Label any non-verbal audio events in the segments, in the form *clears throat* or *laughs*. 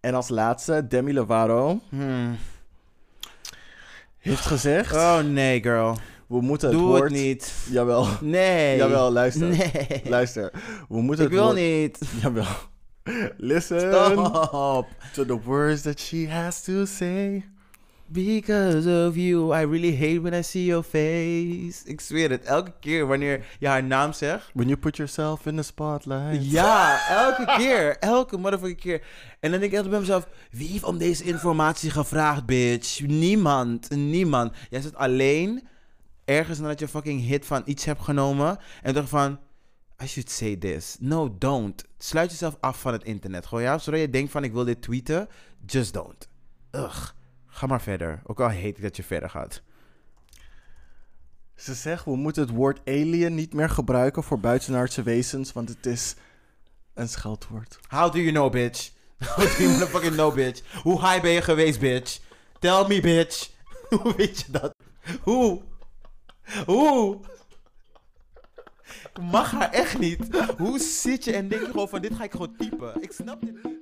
En als laatste, Demi Lovato Hmm. heeft gezegd... Oh nee, girl. we moeten het Doe woord... het niet. Jawel, Nee. jawel, luister. Nee. Luister. We moeten Ik het wil woord... niet. *laughs* Jawel. Listen Stop. to the words that she has to say. Because of you, I really hate when I see your face. Ik zweer het, elke keer wanneer je haar naam zegt. When you put yourself in the spotlight. Ja, elke keer. Elke motherfucking keer. En dan denk ik altijd bij mezelf, wie heeft om deze informatie gevraagd, bitch? Niemand. Niemand. Jij zit alleen ergens nadat je fucking hit van iets hebt genomen. En dacht van, I should say this. No, don't. Sluit jezelf af van het internet. Gewoon ja, zodra je denkt van, ik wil dit tweeten. Just don't. Ugh. Ga maar verder. Ook al heet ik dat je verder gaat. Ze zegt, we moeten het woord alien niet meer gebruiken voor buitenaardse wezens, want het is een scheldwoord. How do you know, bitch? *laughs* How do you motherfucking know, bitch? Hoe high ben je geweest, bitch? Tell me, bitch. *laughs* Hoe weet je dat? Hoe? Hoe? Ik mag haar echt niet. Hoe zit je en denk je gewoon van dit ga ik gewoon typen? Ik snap dit niet.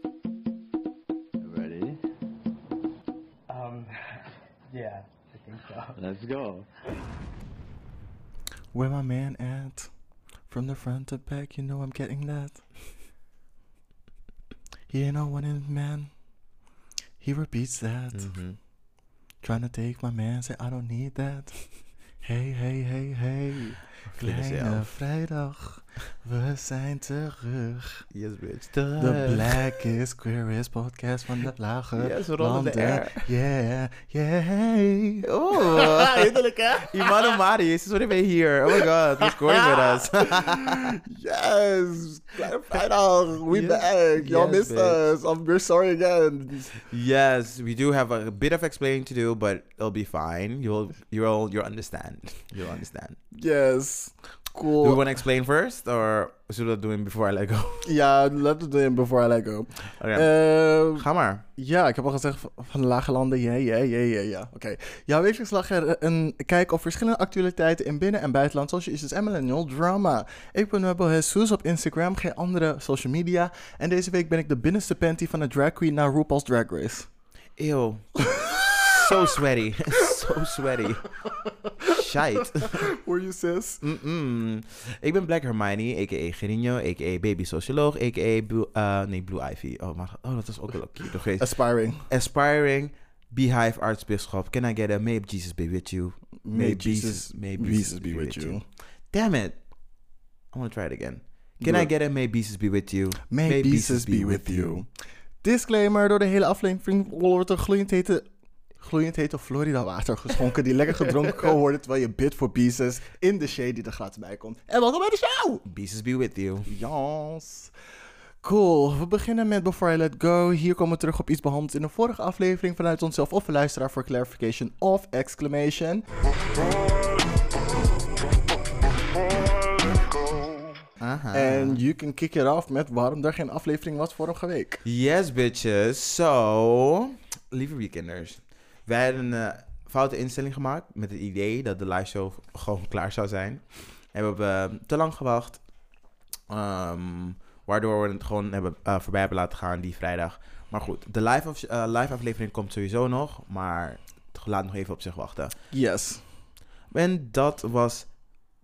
Yeah, I think so. Let's go. Where my man at? From the front to back, you know I'm getting that. He ain't no one in man. He repeats that. Mm-hmm. Trying to take my man, say I don't need that. *laughs* Hey, hey, hey, hey. Vliegen ze Kleine af. vrijdag, we zijn terug. Yes, bitch. De Black is Queer is podcast van de lage Yes, rollen de. Yeah, yeah. Oh, *laughs* Hinderlijk hè? Imano Mari, sinds wanneer ben je hier? Oh my god, recording with us. *laughs* yes, Kleine vrijdag, we Yes. back. Y'all Yes, missed bitch. us. I'm we're sorry again. yes, we do have a bit of explaining to do, but it'll be fine. You'll, you'll, you'll understand. You'll understand. Yes, Do we want to explain first, or zullen we dat doen before I let go? *laughs* Ja, let it in before I let go. Oké, Eh, ga maar. Ja, ik heb al gezegd van- de lage landen. Ja, ja, ja, ja, ja. Oké. Jouw wekelijks lag er een kijk op verschillende actualiteiten in binnen- en buitenland, zoals je issues en millennial drama. Ik ben Webbo Jesus op Instagram, geen andere social media. En deze week ben ik de binnenste panty van de drag queen naar RuPaul's Drag Race. Ew. *laughs* so sweaty. *laughs* so sweaty. Shite. *laughs* Were you sis? Mm-mm. Ik ben Black Hermione, a.k.a. Gerino, a.k.a. Baby Socioloog, a.k.a. Blue, uh, nee, Blue Ivy. Oh, maar, oh, dat is ook wel cute. Aspiring. Aspiring Beehive Artsbisschop. Can I get a May Jesus be with you? May Jesus- Jesus, may Jesus Jesus be be with with you. you. Damn it. I want to try it again. Can I get a May Jesus be with you? May Jesus be with you. Disclaimer, door de hele aflevering wordt er gloeiend hete, gloeiend hete Florida water geschonken die lekker gedronken *laughs* kan worden terwijl je bidt voor Jesus in de shade die er gratis bij komt. En welkom bij de show! Jesus be with you. Yes. Cool. We beginnen met Before I Let Go. Hier komen we terug op iets behandeld in de vorige aflevering vanuit onszelf of een luisteraar voor clarification of exclamation. Aha. En you can kick it off met waarom er geen aflevering was vorige week. Yes, bitches. So, lieve weekenders. Wij hadden een eh, foute instelling gemaakt met het idee dat de live show gewoon klaar zou zijn. En we hebben te lang gewacht. Ehm, waardoor we het gewoon hebben, eh, voorbij hebben laten gaan die vrijdag. Maar goed, de live, af- eh, live aflevering komt sowieso nog. Maar het laat nog even op zich wachten. Yes. En dat was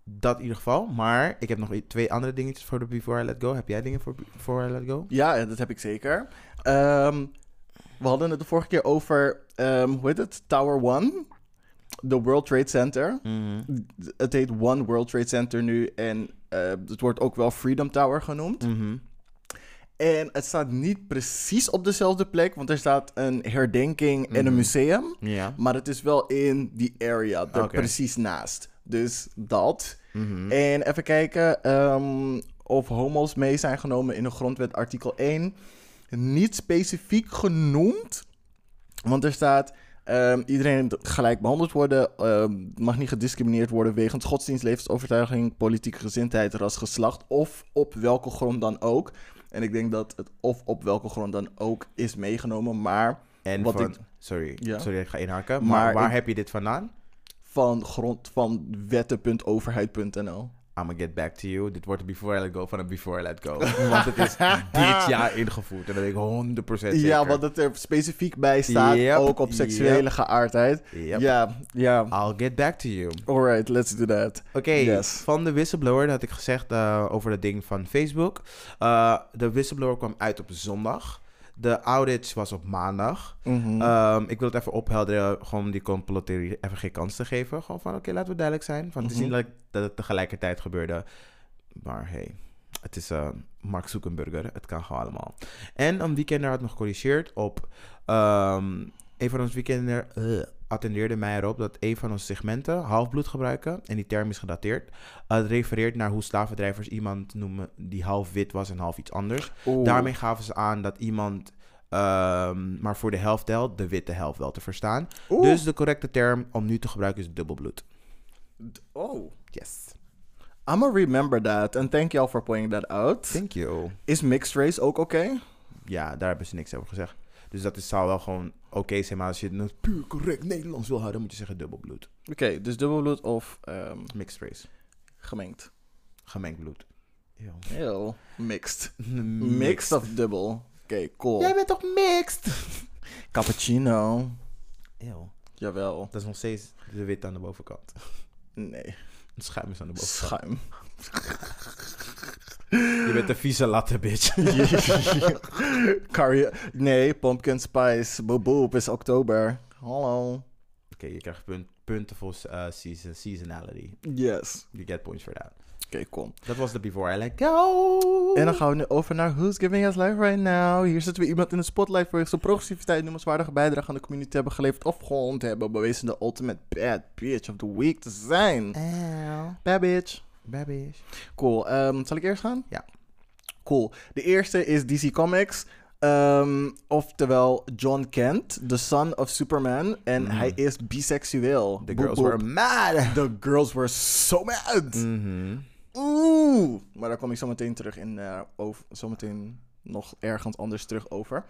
dat in ieder geval. Maar ik heb nog twee andere dingetjes voor de Before I Let Go. Heb jij dingen voor Before I Let Go? Ja, dat heb ik zeker. Ehm, we hadden het de vorige keer over, ehm, hoe heet het? Tower One. De World Trade Center. Mhm. Het heet One World Trade Center nu. En eh, het wordt ook wel Freedom Tower genoemd. Mhm. En het staat niet precies op dezelfde plek, want er staat een herdenking en een Mhm. museum. Ja. Maar het is wel in die area, Oké. precies naast. Dus dat. En even kijken ehm, of homo's mee zijn genomen in de grondwet artikel 1. Niet specifiek genoemd, want er staat... ehm, iedereen gelijk behandeld worden, ehm, mag niet gediscrimineerd worden wegens godsdienst, levensovertuiging, politieke gezindheid, ras, geslacht of op welke grond dan ook. En ik denk dat het of op welke grond dan ook is meegenomen, maar En Wat van, ik- sorry, Ja. sorry, ik ga inhaken. Maar Maar waar ik- heb je dit vandaan? van grond van wetten.overheid.nl. I'ma get back to you. Dit wordt een Before I Let Go van een Before I Let Go. *laughs* Want het is dit *laughs* jaar ingevoerd. En dat weet ik 100% zeker. Ja, want het er specifiek bij staat, Yep, ook op seksuele yep. geaardheid. Yep. Ja, ja. I'll get back to you. Alright, let's do that. Oké, Yes. van de whistleblower, dat had ik gezegd eh, over dat ding van Facebook. Eh, de whistleblower kwam uit op zondag. De outage was op maandag. Mhm. Ehm, ik wil het even ophelderen, gewoon die complottheorie even geen kans te geven. Gewoon van, oké, laten we duidelijk zijn. Van, Het is Mhm. niet dat, het tegelijkertijd gebeurde. Maar hey, het is eh, Mark Zuckerberg. Het kan gewoon allemaal. En een weekender had nog gecorrigeerd op... ehm, een van onze weekender eh, attendeerde mij erop dat een van onze segmenten halfbloed gebruiken. En die term is gedateerd. Eh, Het refereert naar hoe slavendrijvers iemand noemen die half wit was en half iets anders. Oeh. Daarmee gaven ze aan dat iemand ehm, maar voor de helft telt, de witte helft wel te verstaan. Oeh. Dus de correcte term om nu te gebruiken is dubbelbloed. Oh. Yes. I'ma remember that. And thank y'all for pointing that out. Thank you. Is mixed race ook oké? Ja, daar hebben ze niks over gezegd. Dus dat is, zou wel gewoon oké zijn, maar als je het puur correct Nederlands wil houden, moet je zeggen dubbelbloed. Oké, dus dubbelbloed of ehm, Mixed race. gemengd? Gemengd bloed. Eeuw. Heel mixed. Mixed. *laughs* Mixed of dubbel? Oké, cool. Jij bent toch mixed? *laughs* Cappuccino. Eeuw. Jawel. Dat is nog steeds de wit aan de bovenkant. Nee. Het schuim is aan de bovenkant. Schuim. Je bent een vieze latte, bitch. *laughs* Curry. Nee, pumpkin spice. Boop boop is oktober. Hallo. Oké, je krijgt punt, punten voor eh, season, seasonality. Yes. You get points for that. Oké, cool. Dat was de Before I Let Go. En dan gaan we nu over naar Who's Giving Us Life Right Now. Hier zitten we iemand in de spotlight voor zijn progressiviteit, noemenswaardige bijdrage aan de community hebben geleverd of gewoon te hebben bewezen de ultimate bad bitch of the week te zijn. Ow. Bad bitch. Babish. Cool. Ehm, zal ik eerst gaan? Ja. Cool. De eerste is DC Comics. Ehm, oftewel John Kent, the son of Superman. En Mhm. hij is biseksueel. The girls were mad. The girls were so mad. Mhm. Oeh. Maar daar kom ik zo meteen terug in. eh over, zo meteen nog ergens anders terug over.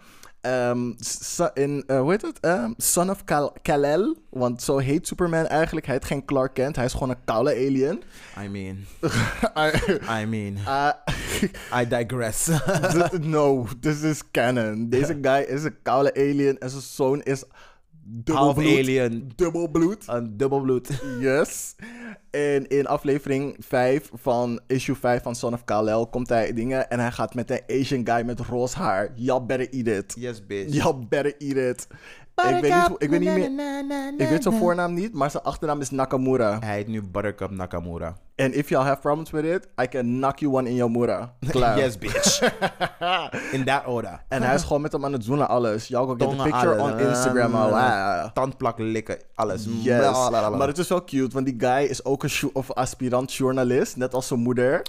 So- in, eh, hoe heet het? Ehm, Son of Kal- Kal-El. Want zo heet Superman eigenlijk. Hij heet geen Clark Kent. Hij is gewoon een koude alien. I mean, *laughs* I- I mean, uh, *laughs* *laughs* I digress. No, this is canon. Deze guy is een koude alien en zijn zoon is Half dubbelbloed. alien. Dubbelbloed. Een dubbelbloed. Yes. En in aflevering 5 van issue 5 van Son of Kal-El komt hij dingen en hij gaat met een Asian guy met roze haar. Y'all better eat it. Yes, bitch. Y'all better eat it. Ik weet, niet, ik weet niet meer. Ik weet zijn voornaam niet, maar zijn achternaam is Nakamura. Hij heet nu Buttercup Nakamura. En if y'all have problems with it, I can knock you one in your mura. Klaar. Yes, bitch. *laughs* In that order. En hij is gewoon met hem aan het zoenen alles. Y'all go get the Tongen, picture alles. on Instagram. al. Ah. Tandplak, likken, alles. Yes. Blablabla. Maar het is wel cute, want die guy is ook een of aspirant journalist, net als zijn moeder.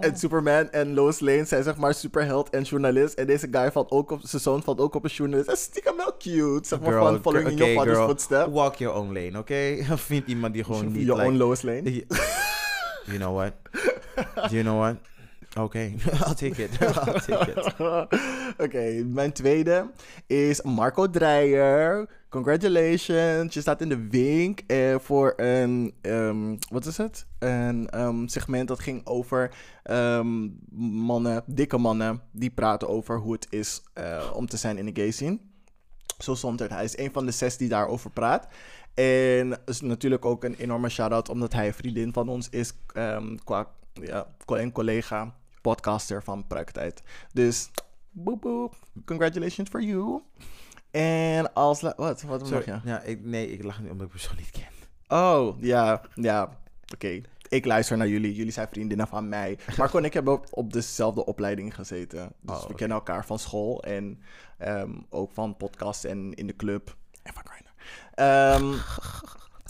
En Superman en Lois Lane zijn zeg maar superheld en journalist. En deze guy valt ook op, zijn zoon valt ook op een journalist. Dat is stiekem wel cute. Zeg maar Girl, van following in your father's footsteps. Walk your own lane, oké? *laughs* Vind iemand die gewoon niet... Your like- own Lois Lane. You know what? You know what? Oké, *laughs* I'll take it. *laughs* *laughs* Oké, mijn tweede is Marco Dreyer. Congratulations. Je staat in de wink eh, voor een, ehm, wat is het? Een ehm, segment dat ging over ehm, mannen, dikke mannen, die praten over hoe het is eh, om te zijn in de gay scene. Zo stond het. Hij is een van de zes die daarover praat. En is natuurlijk ook een enorme shout-out, omdat hij een vriendin van ons is, ehm, qua ja, en collega, podcaster van Pruiktijd. Dus, boep boep, congratulations for you. En als... Wat? Wat Sorry. je? Ja, ik, nee, ik lach niet omdat ik de persoon niet ken. Oh, ja, ja. Oké. Ik luister naar jullie. Jullie zijn vriendinnen van mij. Marco en ik hebben op, op dezelfde opleiding gezeten. Dus Oh, we kennen elkaar van school en ehm, ook van podcasts en in de club. En van Ehm,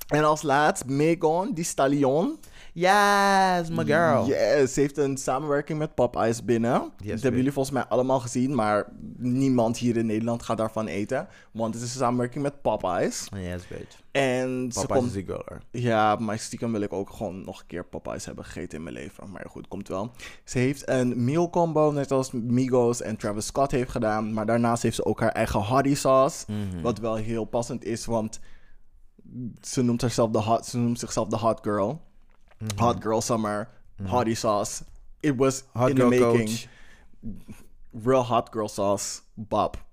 en als laatst, Megan, die stallion. Yes, my girl. Yes, ze heeft een samenwerking met Popeyes binnen. dat hebben jullie volgens mij allemaal gezien, maar niemand hier in Nederland gaat daarvan eten. Want het is een samenwerking met Popeyes. Yes, bitch. En ze Papa komt is die girl. ja, maar stiekem wil ik ook gewoon nog een keer Popeyes hebben gegeten in mijn leven. Maar goed, komt wel. Ze heeft een meal combo, net als Migos en Travis Scott heeft gedaan. Maar daarnaast heeft ze ook haar eigen hottie sauce. Mhm. Wat wel heel passend is, want ze noemt, haarzelf de hot, ze noemt zichzelf de hot girl. Hot Girl Summer, Hottie Sauce. It was Hot in the making. coach. Real Hot Girl Sauce, Bab.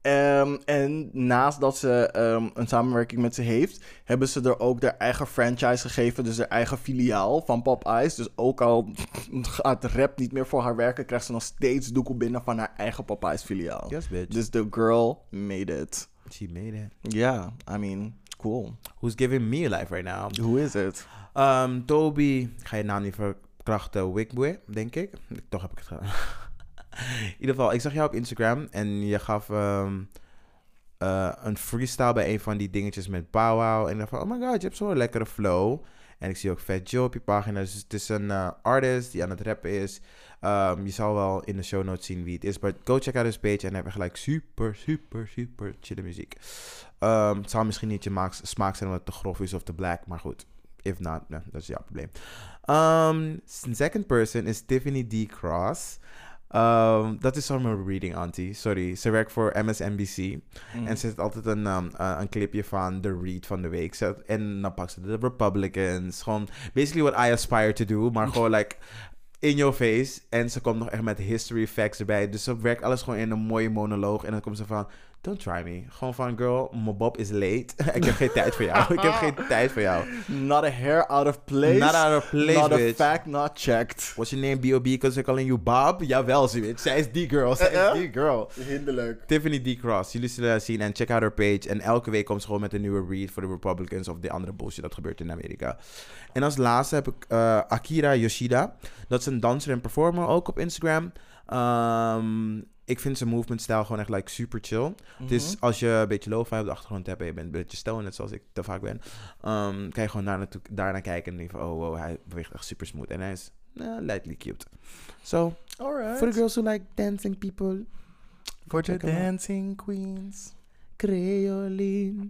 Ehm, en naast dat ze ehm, een samenwerking met ze heeft, hebben ze er ook haar eigen franchise gegeven. Dus haar eigen filiaal van Pop Ice. Dus ook al *laughs* gaat rap niet meer voor haar werken, krijgt ze nog steeds doekoe binnen van haar eigen Pop Ice filiaal. Yes, bitch. Dus the girl made it. She made it. Ja, I mean, cool. Who's giving me life right now? Hoe is het? Um, Toby, ga je naam niet verkrachten, Wigboy, denk ik. Toch heb ik het gedaan. *laughs* In ieder geval, ik zag jou op Instagram en je gaf ehm, eh, een freestyle bij een van die dingetjes met Bow Wow. En ik van, oh my god, je hebt zo'n lekkere flow. En ik zie ook Fat Joe op je pagina. Dus het is een eh, artist die aan het rappen is. Ehm, je zal wel in de show notes zien wie het is. Maar go check out his page en hebben gelijk super, super, super chille muziek. Het zal misschien niet je smaak zijn omdat het te grof is of te black. Maar goed, if not, nou, dat is jouw probleem. Um, second person is Tiffany D. Cross. Um, dat is zo'n reading auntie. Sorry, ze werkt voor MSNBC. En ze zet altijd een, um, uh, een clipje van de read van de week. En dan pakt ze de Republicans. Gewoon basically what I aspire to do. Maar *laughs* gewoon like in your face. En ze komt nog echt met history facts erbij. Dus ze werkt alles gewoon in een mooie monoloog. En dan komt ze van... Don't try me. Gewoon van, girl, mijn bob is late. *laughs* ik heb geen tijd voor jou. ik heb geen *laughs* tijd voor jou. Not a hair out of place. Not out of place, Not bitch. a fact not checked. What's your name, B.O.B. Because they're calling you Bob? Jawel, ze weet. Zij is die girl. Zij is die girl. Hinderlijk. Tiffany D. Cross. Jullie zullen zien en check out haar page. En elke week komt ze gewoon met een nieuwe read voor de Republicans of de andere bullshit dat gebeurt in Amerika. En als laatste heb ik eh, Akira Yoshida. Dat is een danser en performer ook op Instagram. Ehm, ik vind zijn movement stijl gewoon echt like super chill. Dus als je een beetje lo-fi op de achtergrond hebt en je bent een beetje stoned, net zoals ik te vaak ben, ehm, kan je gewoon daar naartoe, daarnaar kijken en denken van, oh wow, hij beweegt echt super smooth. En hij is eh, lightly cute. So, Alright. for the girls who like dancing people, For the out. dancing queens. Creoline.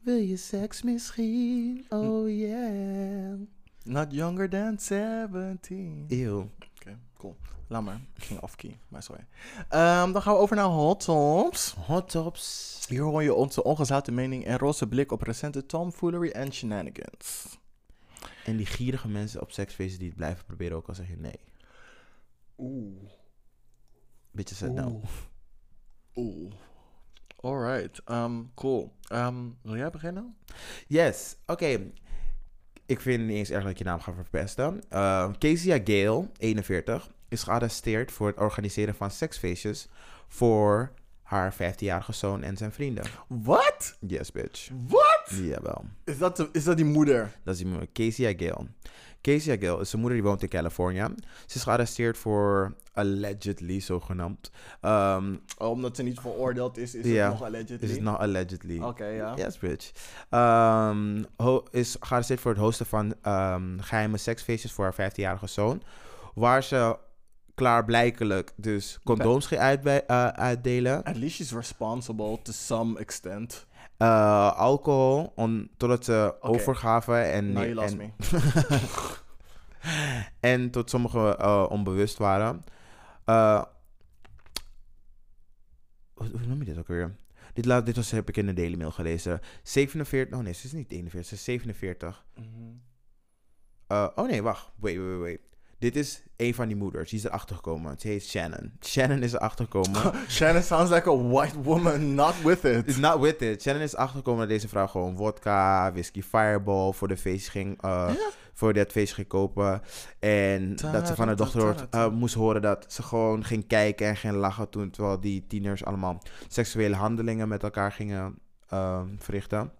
Wil je seks misschien? Oh yeah. Not younger than 17. Oké, cool. Laat maar. Ik ging off-key, maar sorry. Ehm, dan gaan we over naar Hot Tops. Hot tops. Hier hoor je onze ongezouten mening en roze blik op recente tomfoolery en shenanigans. En die gierige mensen op seksfeesten die het blijven proberen, ook al zeg je nee. Oeh. Beetje zet nou. Oeh. Alright, Ehm, cool. Ehm, wil jij beginnen? Yes, oké. Ik vind het niet eens erg dat ik je naam ga verpesten. Uh, Kezia Gale, 41, is gearresteerd voor het organiseren van seksfeestjes voor haar 15-jarige zoon en zijn vrienden. Wat? Yes, bitch. Wat? Jawel. Is dat, is dat die moeder? Dat is die moeder, Kezia Gale. Kezia Gale is een moeder die woont in Californië. Ze is gearresteerd voor allegedly, zogenaamd. Ehm Oh, omdat ze niet veroordeeld is, is het nog allegedly? is het nog allegedly. Oké, ja. Yes, bitch. Ehm, is gearresteerd voor het hosten van ehm, geheime seksfeestjes voor haar 15-jarige zoon. Waar ze klaarblijkelijk dus condooms ging eh, uitdelen. At least she's responsible to some extent. Eh, alcohol, on, totdat ze Oké. overgaven. En, lost en, *laughs* en tot sommigen eh, onbewust waren. Eh, hoe, noem je dit ook weer? Dit, laat, dit was, heb ik in de Daily Mail gelezen. 47, oh nee, ze is niet 41, ze is 47. Eh, oh nee, wacht. Wait, wait, wait. Dit is een van die moeders. Die is erachter gekomen. Ze heet Shannon. Shannon is erachter gekomen. *laughs* Shannon sounds like a white woman, not with It's it. not with it. Shannon is erachter gekomen dat deze vrouw gewoon vodka, whisky fireball voor de feestje ging, eh, voor dat feestje ging kopen. En dat ze van haar dochter eh, moest horen dat ze gewoon ging kijken en ging lachen toen terwijl die tieners allemaal seksuele handelingen met elkaar gingen ehm, verrichten.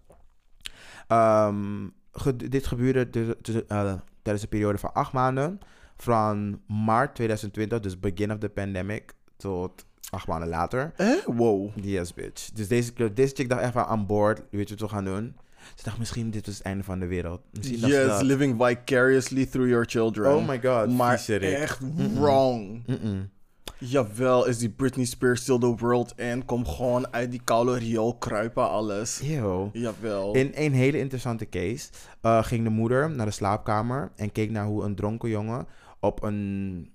Ehm, ge- dit gebeurde dus- dus, eh, tijdens een periode van acht maanden. Van maart 2020, dus begin of the pandemic, tot acht maanden later. Eh? Wow. Yes, bitch. Dus deze, deze chick dacht echt van aan boord. Weet je wat we gaan doen? Ze dacht misschien dit was het einde van de wereld. Misschien Yes, dat. living vicariously through your children. Oh my god. Maar Rick. echt wrong. Mm-mm. Jawel, is die Britney Spears still the world in? Kom gewoon uit die koude riool kruipen, alles. Ew. Jawel. In een hele interessante case eh, ging de moeder naar de slaapkamer en keek naar hoe een dronken jongen op een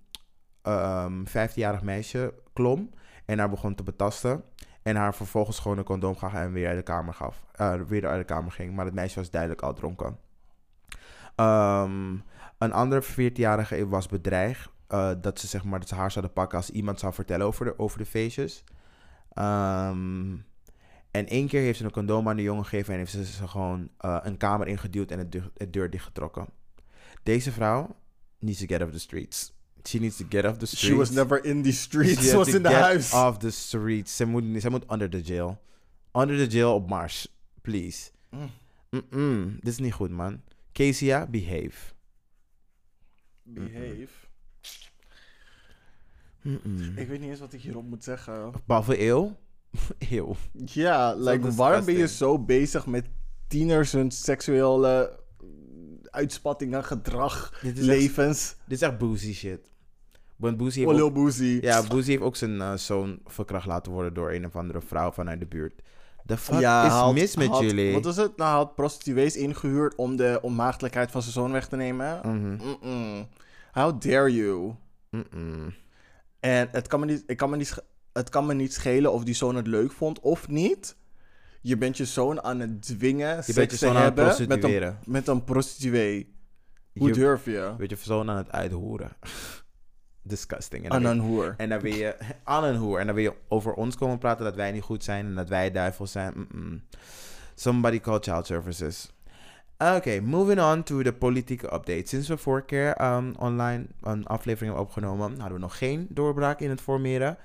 ehm 15-jarig meisje klom en haar begon te betasten. En haar vervolgens gewoon een condoom gaf en weer uit de kamer gaf. eh, weer uit de kamer ging. Maar het meisje was duidelijk al dronken. Ehm, een andere 14-jarige was bedreigd eh, dat ze zeg maar dat ze haar zouden pakken als iemand zou vertellen over de, over de feestjes. Ehm, en één keer heeft ze een condoom aan de jongen gegeven en heeft ze ze gewoon eh, een kamer ingeduwd en het het deur dichtgetrokken. Deze vrouw needs to get off the streets. She needs to get off the streets. She was never in She streets. Ze was to in de get huis. off the streets. Ze moet, moet under the jail. Under the jail op Mars. Please. Mm. Mm-mm. Dit is niet goed, man. Kezia, behave. Behave. Ik weet niet eens wat ik hierop moet zeggen. Behalve eeuw. *laughs* eeuw. Ja, like, waarom ben je zo bezig met tieners hun seksuele uitspattingen, gedrag, Dit is echt- levens? Dit is echt boozy shit. Want Oh, heeft, ook, Boosie. ja, Boosie heeft ook zijn eh, zoon verkracht laten worden door een of andere vrouw vanuit de buurt. The fuck Ja, is had- mis met had- jullie? Wat was het? Nou, hij had prostituees ingehuurd om de onmaagdelijkheid van zijn zoon weg te nemen. Mhm. How dare you? En het kan, me niet, ik kan me niet, het kan me niet schelen of die zoon het leuk vond of niet. Je bent je zoon aan het dwingen Je bent je te zoon aan het hebben met een, prostitueren. met een prostituee. Hoe Je- durf je? Je bent je zoon aan het uithoeren. *laughs* Disgusting. En *laughs* Aan een hoer. En dan wil je aan een hoer. En dan wil je over ons komen praten dat wij niet goed zijn en dat wij duivels zijn. Somebody call child services. Oké, moving on to de politieke update. Sinds we vorige keer ehm, online een aflevering hebben opgenomen, hadden we nog geen doorbraak in het formeren.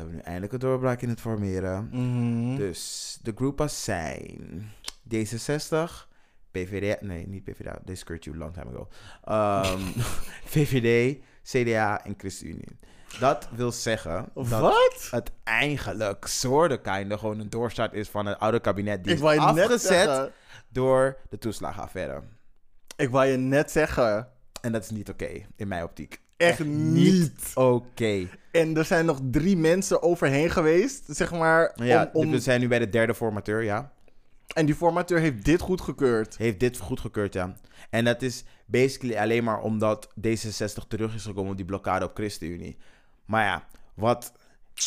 We hebben nu eindelijk een doorbraak in het formeren. Mhm. Dus de groepen zijn D66, PVD, nee, niet PVD, they screwed you long time ago. Ehm, *laughs* VVD, CDA en ChristenUnie. Dat wil zeggen dat Wat? het eigenlijk soorten kinder gewoon een doorstart is van het oude kabinet die Ik is wou je net afgezet door de toeslagenaffaire. Ik wou je net zeggen. En dat is niet oké, in mijn optiek. Echt niet. Oké. En er zijn nog drie mensen overheen geweest, zeg maar. Ja, om, om- we zijn nu bij de derde formateur, ja. En die formateur heeft dit goedgekeurd. heeft dit goedgekeurd, ja. En dat is basically alleen maar omdat D66 terug is gekomen op die blokkade op ChristenUnie. Maar ja, wat...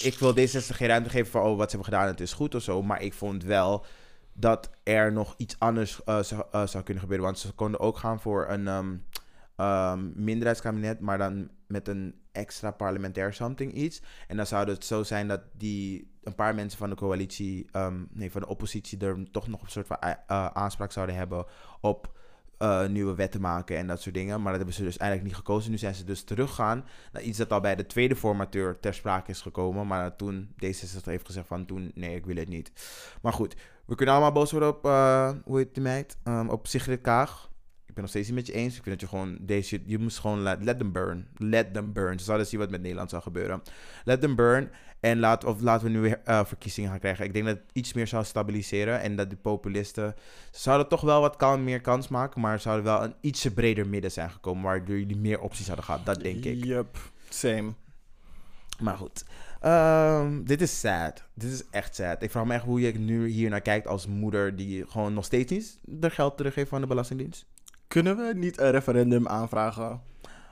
Ik wil D66 geen ruimte geven van, oh, wat ze hebben gedaan, het is goed of zo. Maar ik vond wel dat er nog iets anders eh, zou, eh, zou kunnen gebeuren. Want ze konden ook gaan voor een ehm, ehm, minderheidskabinet, maar dan met een extra parlementair something iets. En dan zou het zo zijn dat die een paar mensen van de coalitie, ehm, nee, van de oppositie, er toch nog een soort van a- eh, aanspraak zouden hebben op eh, nieuwe wetten maken en dat soort dingen. Maar dat hebben ze dus eigenlijk niet gekozen. Nu zijn ze dus teruggegaan naar iets dat al bij de tweede formateur ter sprake is gekomen. Maar toen D66 heeft gezegd van toen, nee, ik wil het niet. Maar goed, we kunnen allemaal boos worden op, eh, hoe heet die meid? Ehm, op Sigrid Kaag. Ik ben nog steeds niet met je eens. Ik vind dat je gewoon deze shit, je moest gewoon let, let them burn. Let them burn. Ze zouden zien wat met Nederland zou gebeuren. Let them burn. En laat, of laten we nu weer eh, verkiezingen gaan krijgen. Ik denk dat het iets meer zou stabiliseren. En dat de populisten ze zouden toch wel wat kan, meer kans maken. Maar zouden wel een ietsje breder midden zijn gekomen. Waardoor jullie meer opties hadden gehad. Dat denk ik. Yup, same. Maar goed. Ehm, dit is sad. Dit is echt sad. Ik vraag me echt hoe je nu hier naar kijkt als moeder die gewoon nog steeds niet er geld teruggeeft van de Belastingdienst. Kunnen we niet een referendum aanvragen?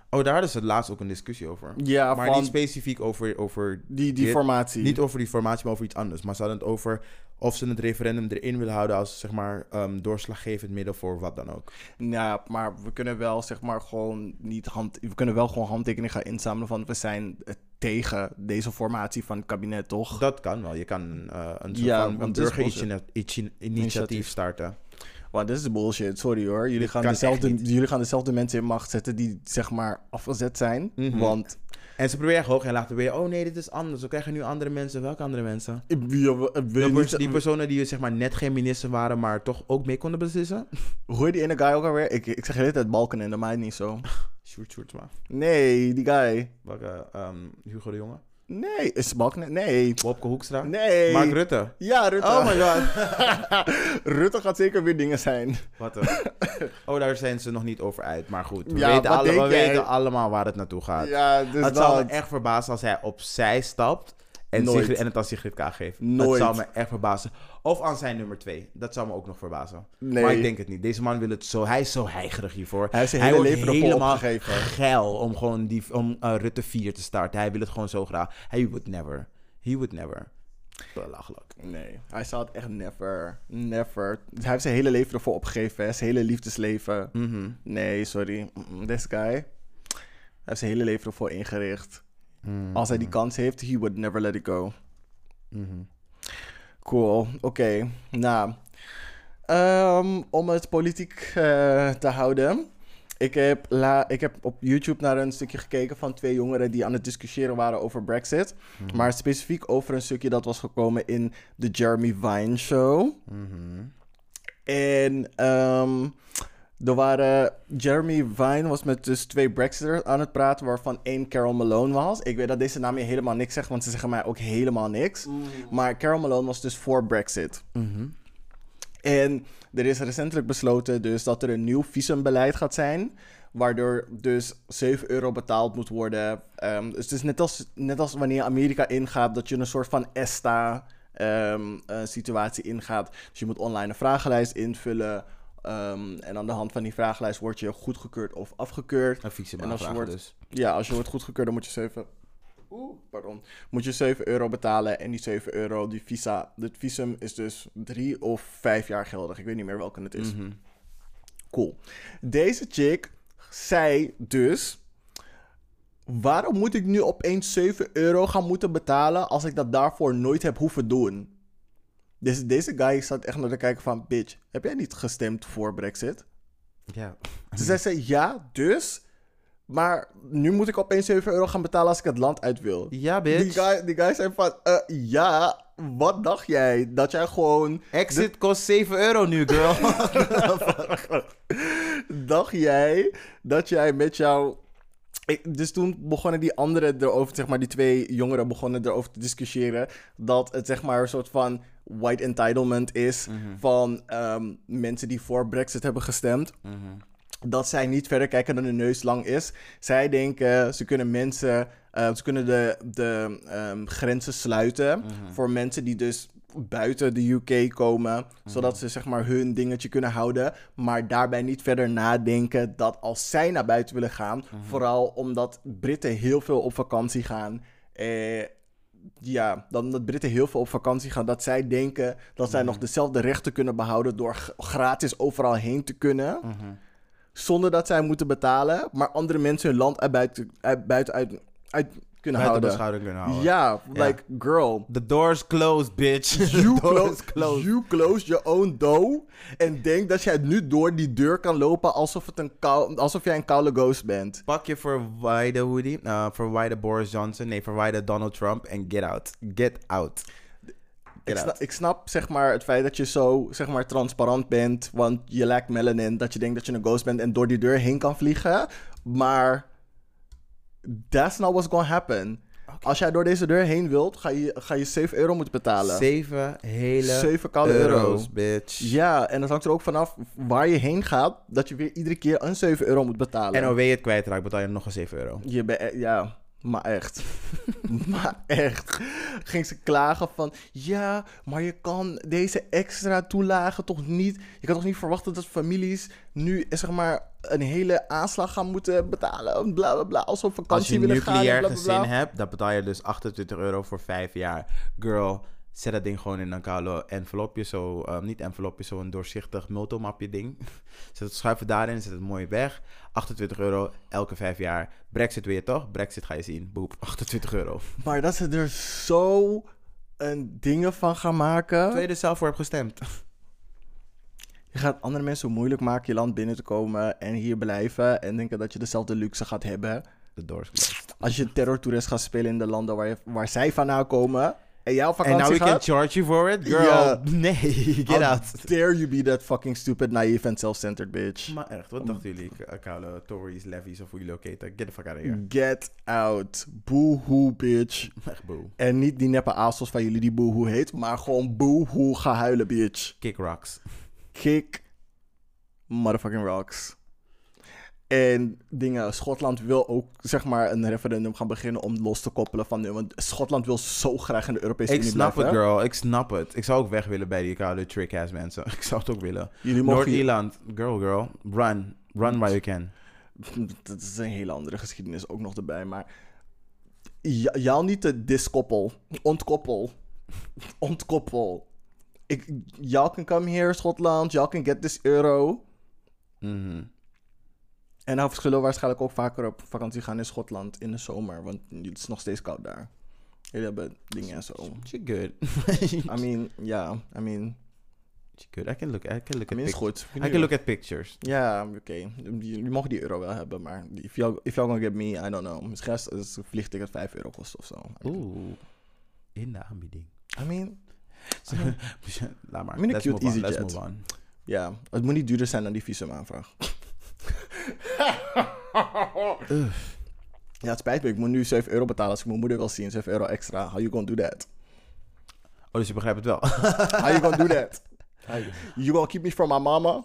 Oh, daar hadden ze het laatst ook een discussie over. Ja, maar van niet specifiek over, over die, die dit- formatie. niet over die formatie, maar over iets anders. Maar ze hadden het over of ze het referendum erin willen houden als zeg maar ehm, doorslaggevend middel voor wat dan ook. Ja, maar we kunnen wel zeg maar gewoon niet hand... We kunnen wel gewoon handtekeningen gaan inzamelen van we zijn eh, tegen deze formatie van het kabinet, toch? Dat kan wel. Je kan eh, een soort Ja, van een burgerinitiatief Initiatief. starten. Want dit is bullshit, sorry hoor. Jullie gaan, dezelfde, jullie gaan dezelfde mensen in macht zetten die zeg maar afgezet zijn. Mhm. Want En ze proberen hoog en laag te weer. Oh nee, dit is anders. We krijgen nu andere mensen. Welke andere mensen? ik Die, niet... pers- die personen die zeg maar net geen minister waren, maar toch ook mee konden beslissen? *laughs* Hoe heet die ene guy ook alweer? Ik, ik zeg de hele tijd Balken en dat maakt niet zo. *laughs* Sjoerd Sjoerdsma. Nee, die guy. Welke? ehm, Hugo de Jonge? Nee, is? Nee. Wopke Hoekstra? Nee. Mark Rutte? Ja, Rutte. Oh my god. *laughs* Rutte gaat zeker weer dingen zijn. Wat een... Oh, daar zijn ze nog niet over uit. Maar goed, we, Ja, weten, alle- we weten allemaal waar het naartoe gaat. Ja, dus het me dat. echt verbazen als hij opzij stapt en, Nooit. Sigrid, en het aan Sigrid K geeft. Nooit. Dat zou me echt verbazen. Of aan zijn nummer twee. Dat zou me ook nog verbazen. Nee. Maar ik denk het niet. Deze man wil het zo... Hij is zo heigerig hiervoor. Hij heeft zijn hele leven ervoor helemaal opgegeven. geil om gewoon die, om, eh, Rutte 4 te starten. Hij wil het gewoon zo graag. Hij would never. He would never. Belachelijk. Nee, hij zou het echt never, never. Hij heeft zijn hele leven ervoor opgegeven, hè? zijn hele liefdesleven. Mhm. Nee, sorry. This guy. Hij heeft zijn hele leven ervoor ingericht. Mhm. Als hij die kans heeft, he would never let it go. Mhm. Cool, oké. Nou, ehm, om het politiek eh, te houden. Ik heb, la, ik heb op YouTube naar een stukje gekeken van twee jongeren die aan het discussiëren waren over Brexit. Mhm. Maar specifiek over een stukje dat was gekomen in de Jeremy Vine Show. En ehm, er waren. Jeremy Vine was met dus twee Brexiters aan het praten, waarvan één Carol Malone was. Ik weet dat deze naam je helemaal niks zegt, want ze zeggen mij ook helemaal niks. Maar Carol Malone was dus voor Brexit. Mhm. En er is recentelijk besloten dus dat er een nieuw visumbeleid gaat zijn. Waardoor dus 7 euro betaald moet worden. Ehm, dus het is net als, net als wanneer Amerika ingaat, dat je een soort van ESTA ehm, eh, situatie ingaat. Dus je moet online een vragenlijst invullen. Ehm, en aan de hand van die vragenlijst word je goedgekeurd of afgekeurd. Een En als je wordt- dus. Ja, als je wordt goedgekeurd, dan moet je 7. Oeh, pardon. Moet je 7 euro betalen. En die 7 euro, die visa. Het visum is dus drie of vijf jaar geldig. Ik weet niet meer welke het is. Mhm. Cool. Deze chick zei dus. Waarom moet ik nu opeens 7 euro gaan moeten betalen als ik dat daarvoor nooit heb hoeven doen? Dus deze guy staat echt naar te kijken van, bitch, heb jij niet gestemd voor Brexit? Ja. Toen zei ze, ja, dus. Maar nu moet ik opeens 7 euro gaan betalen als ik het land uit wil. Ja, Die bitch. guy, die guy zei van, eh, ja, wat dacht jij? Dat jij gewoon... Exit kost 7 euro nu, girl. *laughs* dacht jij dat jij met jouw... Ik- dus toen begonnen die anderen erover, zeg maar, die twee jongeren begonnen erover te discussiëren. Dat het zeg maar een soort van white entitlement is van ehm, mensen die voor Brexit hebben gestemd. Dat zij niet verder kijken dan hun neus lang is. Zij denken, ze kunnen mensen, eh, ze kunnen de, de ehm, grenzen sluiten voor mensen die dus buiten de UK komen, zodat ze zeg maar hun dingetje kunnen houden, maar daarbij niet verder nadenken dat als zij naar buiten willen gaan, vooral omdat Britten heel veel op vakantie gaan, eh, ja, dan dat Britten heel veel op vakantie gaan, dat zij denken dat zij nog dezelfde rechten kunnen behouden door gratis overal heen te kunnen, zonder dat zij moeten betalen, maar andere mensen hun land uit buiten, uit, buiten uit, uit kunnen Buiten houden. beschouwing kunnen houden. Ja, Ja. like, girl. The door's closed, bitch. *laughs* You, close, closed. you close your own door. En denk dat jij nu door die deur kan lopen alsof, het een kou, alsof jij een koude ghost bent. Pak je verwijde hoodie, uh, verwijde Boris Johnson, nee, verwijde Donald Trump en get out. Get out. Ik, Get sna- out. ik snap zeg maar, het feit dat je zo zeg maar, transparant bent, want je lijkt melanin, dat je denkt dat je een ghost bent en door die deur heen kan vliegen. Maar that's not what's gonna happen. Als jij door deze deur heen wilt, ga je, ga je 7 euro moeten betalen. Zeven hele Zeven koude euro's, bitch. Ja, en dat hangt er ook vanaf waar je heen gaat, dat je weer iedere keer een 7 euro moet betalen. En OW je het kwijtraakt, betaal je nog een 7 euro. Je bent, ja, maar echt. *laughs* maar echt. Ging ze klagen van, ja, maar je kan deze extra toelagen toch niet... Je kan toch niet verwachten dat families nu, zeg maar, een hele aanslag gaan moeten betalen. Bla, bla, bla, als op Als vakantie je een willen gaan. en nucleair bla, bla, bla. gezin hebt, dan betaal je dus 28 euro voor 5 jaar. Girl, zet dat ding gewoon in een koude envelopje. Zo, eh, niet envelopje, zo'n doorzichtig multomapje ding. *laughs* Zet het schuiven daarin, zet het mooi weg. 28 euro elke 5 jaar. Brexit weer toch? Brexit ga je zien. Boep, *laughs* 28 euro. Maar dat ze er zo een dingen van gaan maken. Er zelf voor hebt gestemd. *laughs* Je gaat andere mensen moeilijk maken je land binnen te komen en hier blijven. En denken dat je dezelfde luxe gaat hebben. De doors. Als je terrortoerist gaat spelen in de landen waar, je, waar zij vandaan komen. En En vakantie now we can charge you for it? Girl, Ja. *laughs* nee, get How out. dare you be that fucking stupid, naive and self-centered bitch. Maar echt, wat dachten jullie? Koude Tories, levies of hoe jullie ook heten? Get the fuck out of here. Get out. Boo-hoo, bitch. *laughs* Echt boe. En niet die neppe ASOS van jullie die boo-hoo heet, maar gewoon boo-hoo ga huilen, bitch. Kick rocks. Kick motherfucking rocks. En dingen, Schotland wil ook zeg maar een referendum gaan beginnen om los te koppelen van nu. Want Schotland wil zo graag in de Europese Ik Unie snap het, blijven. girl. Ik snap het. Ik zou ook weg willen bij die koude trick-ass mensen. *laughs* Ik zou het ook willen. Noord-Ierland, girl, girl. Run. Run while you can. *laughs* Dat is een hele andere geschiedenis ook nog erbij. Maar jou niet te diskoppel, ontkoppel. *laughs* Ontkoppel. Ik, y'all can come here, Schotland. Y'all can get this euro. Mhm. En nou we waarschijnlijk ook vaker op vakantie gaan in Schotland in de zomer. Want het is nog steeds koud daar. Jullie hebben dingen en zo. She good. I *laughs* mean, ja. I mean, She good. I can look, I can look I at mean is pic- goed. I can look at pictures. Ja, oké. Jullie mogen die euro wel hebben, maar if y'all, if y'all gonna get me, I don't know. Misschien als een vliegticket 5 euro kost of zo. Oeh. In de aanbieding. I mean, *laughs* Laat maar. I mean, a Let's cute move on. Ja. Het moet niet duurder zijn dan die visumaanvraag. Ja, het spijt me. Ik moet nu 7 euro betalen als ik mijn moeder wil zien. 7 euro extra. How you gonna do that? Oh, dus je begrijpt het wel. How you gonna do that? *laughs* You gonna keep me from my mama?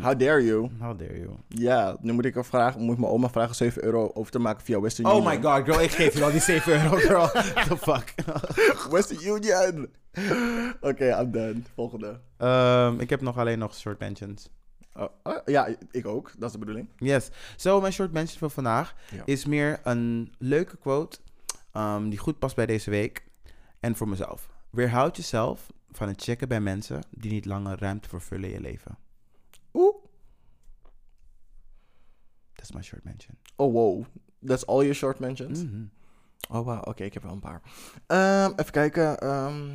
How dare you? How dare you? Ja, nu moet ik vragen, moet ik mijn oma vragen 7 euro over te maken via Western Oh Union. my god, girl. Ik geef je al die 7 euro, girl. *laughs* The fuck? *laughs* Western Union! Oké, I'm done. Volgende. Ehm, ik heb nog alleen nog short mentions. Oh, oh, ja, ik ook. Dat is de bedoeling. Yes. Zo, mijn short mention van vandaag Ja. is meer een leuke quote ehm, die goed past bij deze week en voor mezelf. Weerhoud jezelf van het checken bij mensen die niet langer ruimte vervullen in je leven. Oeh. Dat is mijn short mention. Oh, wow. That's all your short mentions? Mhm. Oh, wow. Oké, ik heb wel een paar. Ehm, even kijken. ehm,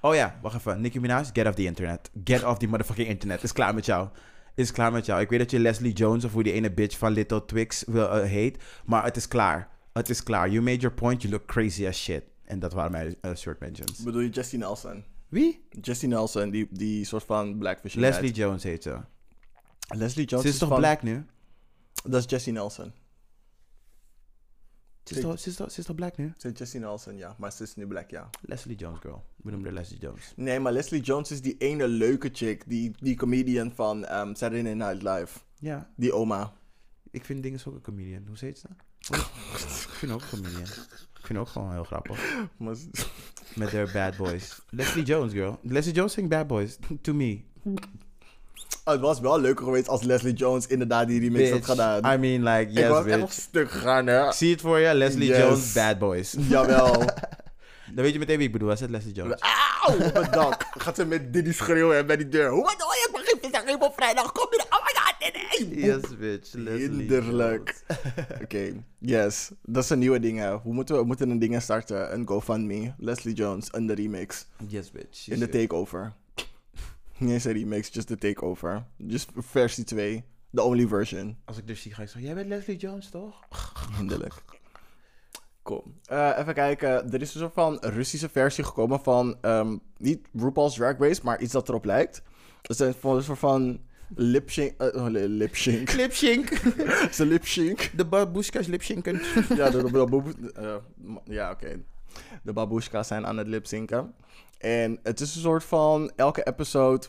Oh ja, wacht even. Nicki Minaj, get off the internet. Get off the motherfucking internet. Is klaar met jou. Is klaar met jou. Ik weet dat je Leslie Jones of hoe die ene bitch van Little Twix wil, eh, heet. Maar het is klaar. Het is klaar. You made your point. You look crazy as shit. En dat waren mijn eh, short mentions. bedoel je Jessie Nelson? Wie? Jessie Nelson, die, die soort van blackfish. Leslie Jones heet ze. Leslie Jones Ze is toch van- black nu? Dat is Jessie Nelson. Ze is, toch, ze, is toch, ze is toch black nu? Is Jessie Nelson, ja. Maar ze is nu black, ja. Leslie Jones, girl. We noemen haar Leslie Jones. Nee, maar Leslie Jones is die ene leuke chick. Die, die comedian van ehm, Saturday Night Live. Ja, Die oma. ik vind dingen ook een comedian. Hoe heet ze? ik vind ook een comedian. Ik vind ook gewoon heel grappig. *laughs* Met haar bad boys. Leslie Jones, girl. Leslie Jones zingt bad boys. to me. Oh, het was wel leuker geweest als Leslie Jones inderdaad die remix had gedaan. I mean, like, ik yes, was echt op stuk gegaan, hè. Ik zie het voor je. Leslie Yes. Jones, bad boys. *laughs* Jawel. *laughs* Dan weet je meteen wie ik bedoel. Hij zegt Leslie Jones. *laughs* Auw, op het dak. Gaat ze met Diddy schreeuwen bij die deur. Hoe doe je? Ik mag geen vis geven op vrijdag. Kom je Oh my god, Diddy. Yes, bitch. Leslie Hinderlijk. Oké, yes. Dat zijn nieuwe dingen. Hoe moeten we, we moeten een dingen starten. Een GoFundMe. Leslie Jones, een de remix. Yes, bitch. In de takeover. Eens een remix, just de takeover. Just versie 2. The only version. Als ik er zie, ga ik zo... Jij bent Leslie Jones, toch? *laughs* Hinderlijk. Cool. Eh, even kijken. Er is een soort van Russische versie gekomen van... ehm, niet RuPaul's Drag Race, maar iets dat erop lijkt. Is een soort van lip sync... eh, oh, li- lip sync. *laughs* Clipshink. *laughs* Het is een lip sync. De babushkas lipshinken. ja, de, de, de- eh, ja oké. De babushka's zijn aan het lipzinken. En het is een soort van... Elke episode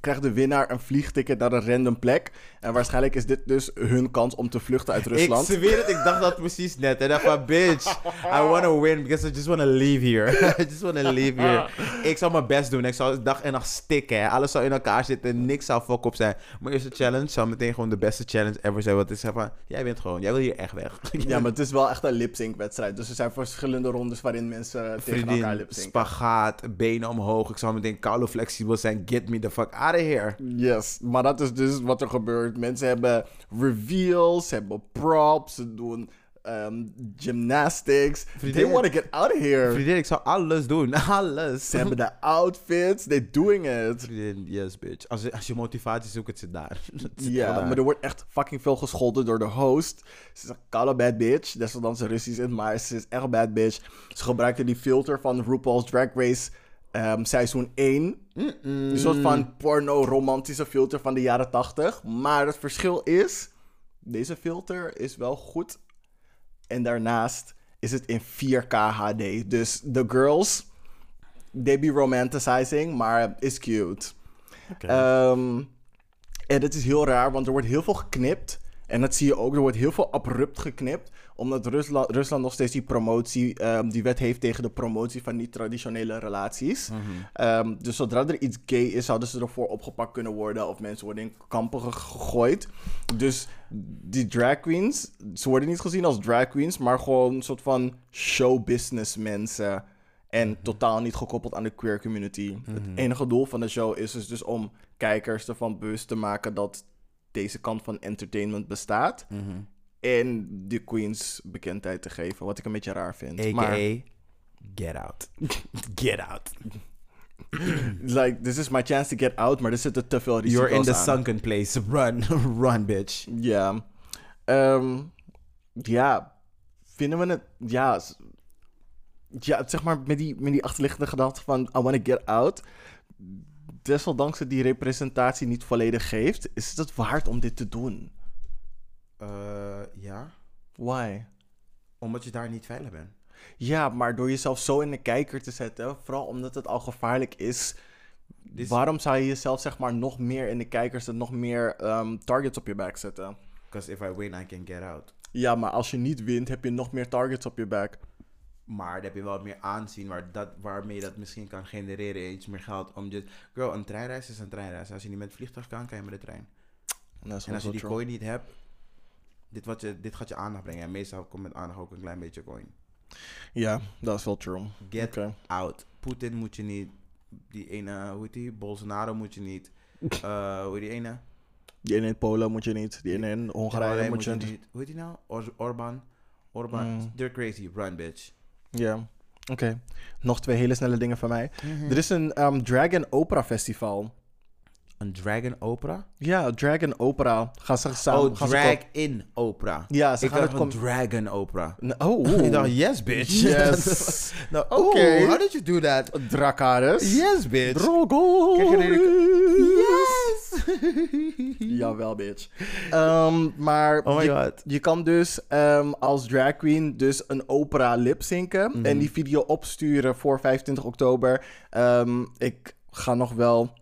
krijgt de winnaar een vliegticket naar een random plek. En waarschijnlijk is dit dus hun kans om te vluchten uit Rusland. Ik zweer het, ik dacht dat precies net. En dacht van, bitch, I want to win because I just want to leave here. *laughs* I just want to leave here. Ik zal mijn best doen. Ik zal dag en nacht stikken. Alles zou in elkaar zitten. Niks zou fuck op zijn. Mijn eerste challenge zou meteen gewoon de beste challenge ever zijn. Want het is van, jij bent gewoon, jij wil hier echt weg. *laughs* Ja, maar het is wel echt een lip-sync wedstrijd. Dus er zijn verschillende rondes waarin mensen tegen elkaar lip-synken. spagaat, benen omhoog. Ik zou meteen koude flexibel zijn. Get me the fuck out of here. Yes, maar dat is dus wat er gebeurt. Mensen hebben reveals, ze hebben props, ze doen ehm, gymnastics. Vriendin- They want to get out of here. Vriendin, ik zou alles doen. *laughs* Alles. Ze hebben de outfits, they're doing it. Vriendin, yes bitch. Als je, als je motivatie zoekt, het zit daar. *laughs* Ja, maar er wordt echt fucking veel gescholden door de host. Ze is een koude bad bitch. Desondanks ze Russisch is, maar ze is echt bad bitch. Ze gebruikte die filter van RuPaul's Drag Race ehm, seizoen 1. Een soort van porno-romantische filter van de jaren 80. Maar het verschil is, deze filter is wel goed. En daarnaast is het in 4K HD. Dus de girls, they be romanticizing, maar is cute. Ehm, en het is heel raar, want er wordt heel veel geknipt. En dat zie je ook, er wordt heel veel abrupt geknipt. Omdat Rusland, Rusland nog steeds die promotie, ehm, die wet heeft tegen de promotie van niet-traditionele relaties. Ehm, dus zodra er iets gay is, zouden ze ervoor opgepakt kunnen worden. Of mensen worden in kampen ge- gegooid. Dus die drag queens, ze worden niet gezien als drag queens, maar gewoon een soort van showbusiness mensen. En totaal niet gekoppeld aan de queer community. Het enige doel van de show is dus, dus om kijkers ervan bewust te maken dat deze kant van entertainment bestaat. Mhm. En de queens bekendheid te geven, wat ik een beetje raar vind. A.k.a. Maar, get out. *laughs* get out. *clears throat* like, this is my chance to get out, maar er zitten te veel risico's You're in the aan. sunken place. Run. *laughs* Run, bitch. Ja. Ehm, ja. Vinden we het... Ja, ja, zeg maar met die, met die achterliggende gedachte van... I want to get out. Desondanks het die representatie niet volledig geeft... is het het waard om dit te doen. Eh, ja. Why? Omdat je daar niet veilig bent. Ja, maar door jezelf zo in de kijker te zetten... vooral omdat het al gevaarlijk is- waarom zou je jezelf zeg maar nog meer in de kijkers... en nog meer ehm, targets op je back zetten? Because if I win, I can get out. Ja, maar als je niet wint... heb je nog meer targets op je back. Maar dan heb je wel meer aanzien waar dat, waarmee je dat misschien kan genereren. Iets meer geld om je... Girl, een treinreis is een treinreis. Als je niet met het vliegtuig kan, kan je met de trein. En als je die true. coin niet hebt, dit, wat je, dit gaat je aandacht brengen. En meestal komt met aandacht ook een klein beetje coin. Ja, dat is wel true. Get out. Poetin moet je niet. Die ene, hoe heet die? Bolsonaro moet je niet. *laughs* Eh hoe heet die ene? Die ene in Polen moet je niet. Die ene in Hongarije moet je niet. niet. Hoe heet die nou? Or Orban. Orban. Mm. They're crazy. Run, bitch. Ja. Oké. Nog twee hele snelle dingen van mij. Mhm. Er is een ehm, Dragon Opera Festival. Een dragon opera? Ja, Dragon Opera. Gaan ze samen... oh, gaan drag in opera. Ja, ze Ik gaan dacht het... een dragon opera. Nee, Oh, *laughs* Ik dacht, yes, bitch. Yes. *laughs* nou, Oké. oké. How did you do that? Drakaris. Yes, bitch. Drogo. Yes. *laughs* Jawel, bitch. Ehm, maar Oh my je, god. je kan dus ehm, als drag queen dus een opera lipzinken Mhm. en die video opsturen voor 25 oktober. Ehm, ik ga nog wel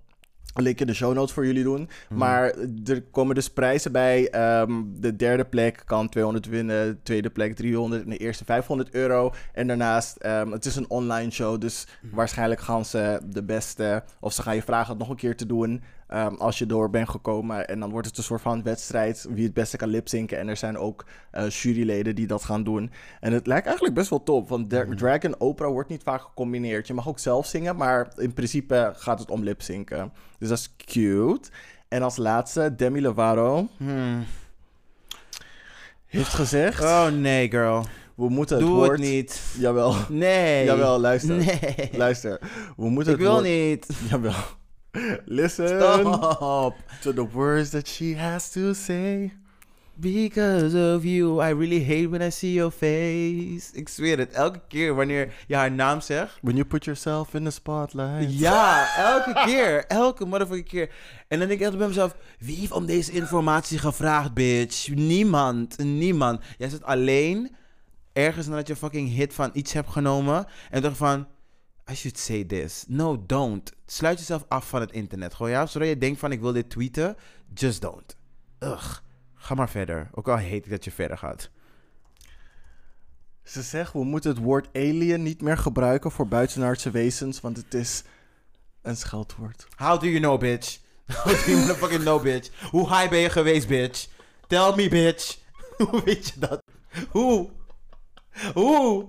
link in de show notes voor jullie doen. Mhm. Maar er komen dus prijzen bij. Ehm, de derde plek kan 200 winnen, de tweede plek 300 en de eerste 500 euro. En daarnaast, ehm, het is een online show, dus Mhm. waarschijnlijk gaan ze de beste, of ze gaan je vragen het nog een keer te doen. Ehm, als je door bent gekomen. En dan wordt het een soort van wedstrijd wie het beste kan lipzinken. En er zijn ook eh, juryleden die dat gaan doen. En het lijkt eigenlijk best wel top, want dra- drag en opera wordt niet vaak gecombineerd. Je mag ook zelf zingen, maar in principe gaat het om lipzinken. Dus dat is cute. En als laatste, Demi Lovato Hmm. heeft gezegd... Oh nee, girl. we moeten het Doe woord... het niet. Jawel, Nee. jawel, luister. Nee. Luister, we moeten Ik het wil woord... niet. Jawel. Listen Stop. to the words that she has to say. Because of you, I really hate when I see your face. Ik zweer het, elke keer wanneer je haar naam zegt. When you put yourself in the spotlight. Ja, elke keer. Elke motherfucking keer. En dan denk ik altijd bij mezelf, wie heeft om deze informatie gevraagd, bitch? Niemand. Niemand. Jij zit alleen ergens nadat je fucking hit van iets hebt genomen. En dacht van, I should say this. No, don't. Sluit jezelf af van het internet. Gewoon ja, zodra je denkt van ik wil dit tweeten, just don't. Ugh. Ga maar verder. Ook al heet ik dat je verder gaat. Ze zegt, we moeten het woord alien niet meer gebruiken voor buitenaardse wezens, want het is een scheldwoord. How do you know, bitch? *laughs* How do you motherfucking know, bitch? Hoe high ben je geweest, bitch? Tell me, bitch. *laughs* Hoe weet je dat? Hoe? Hoe?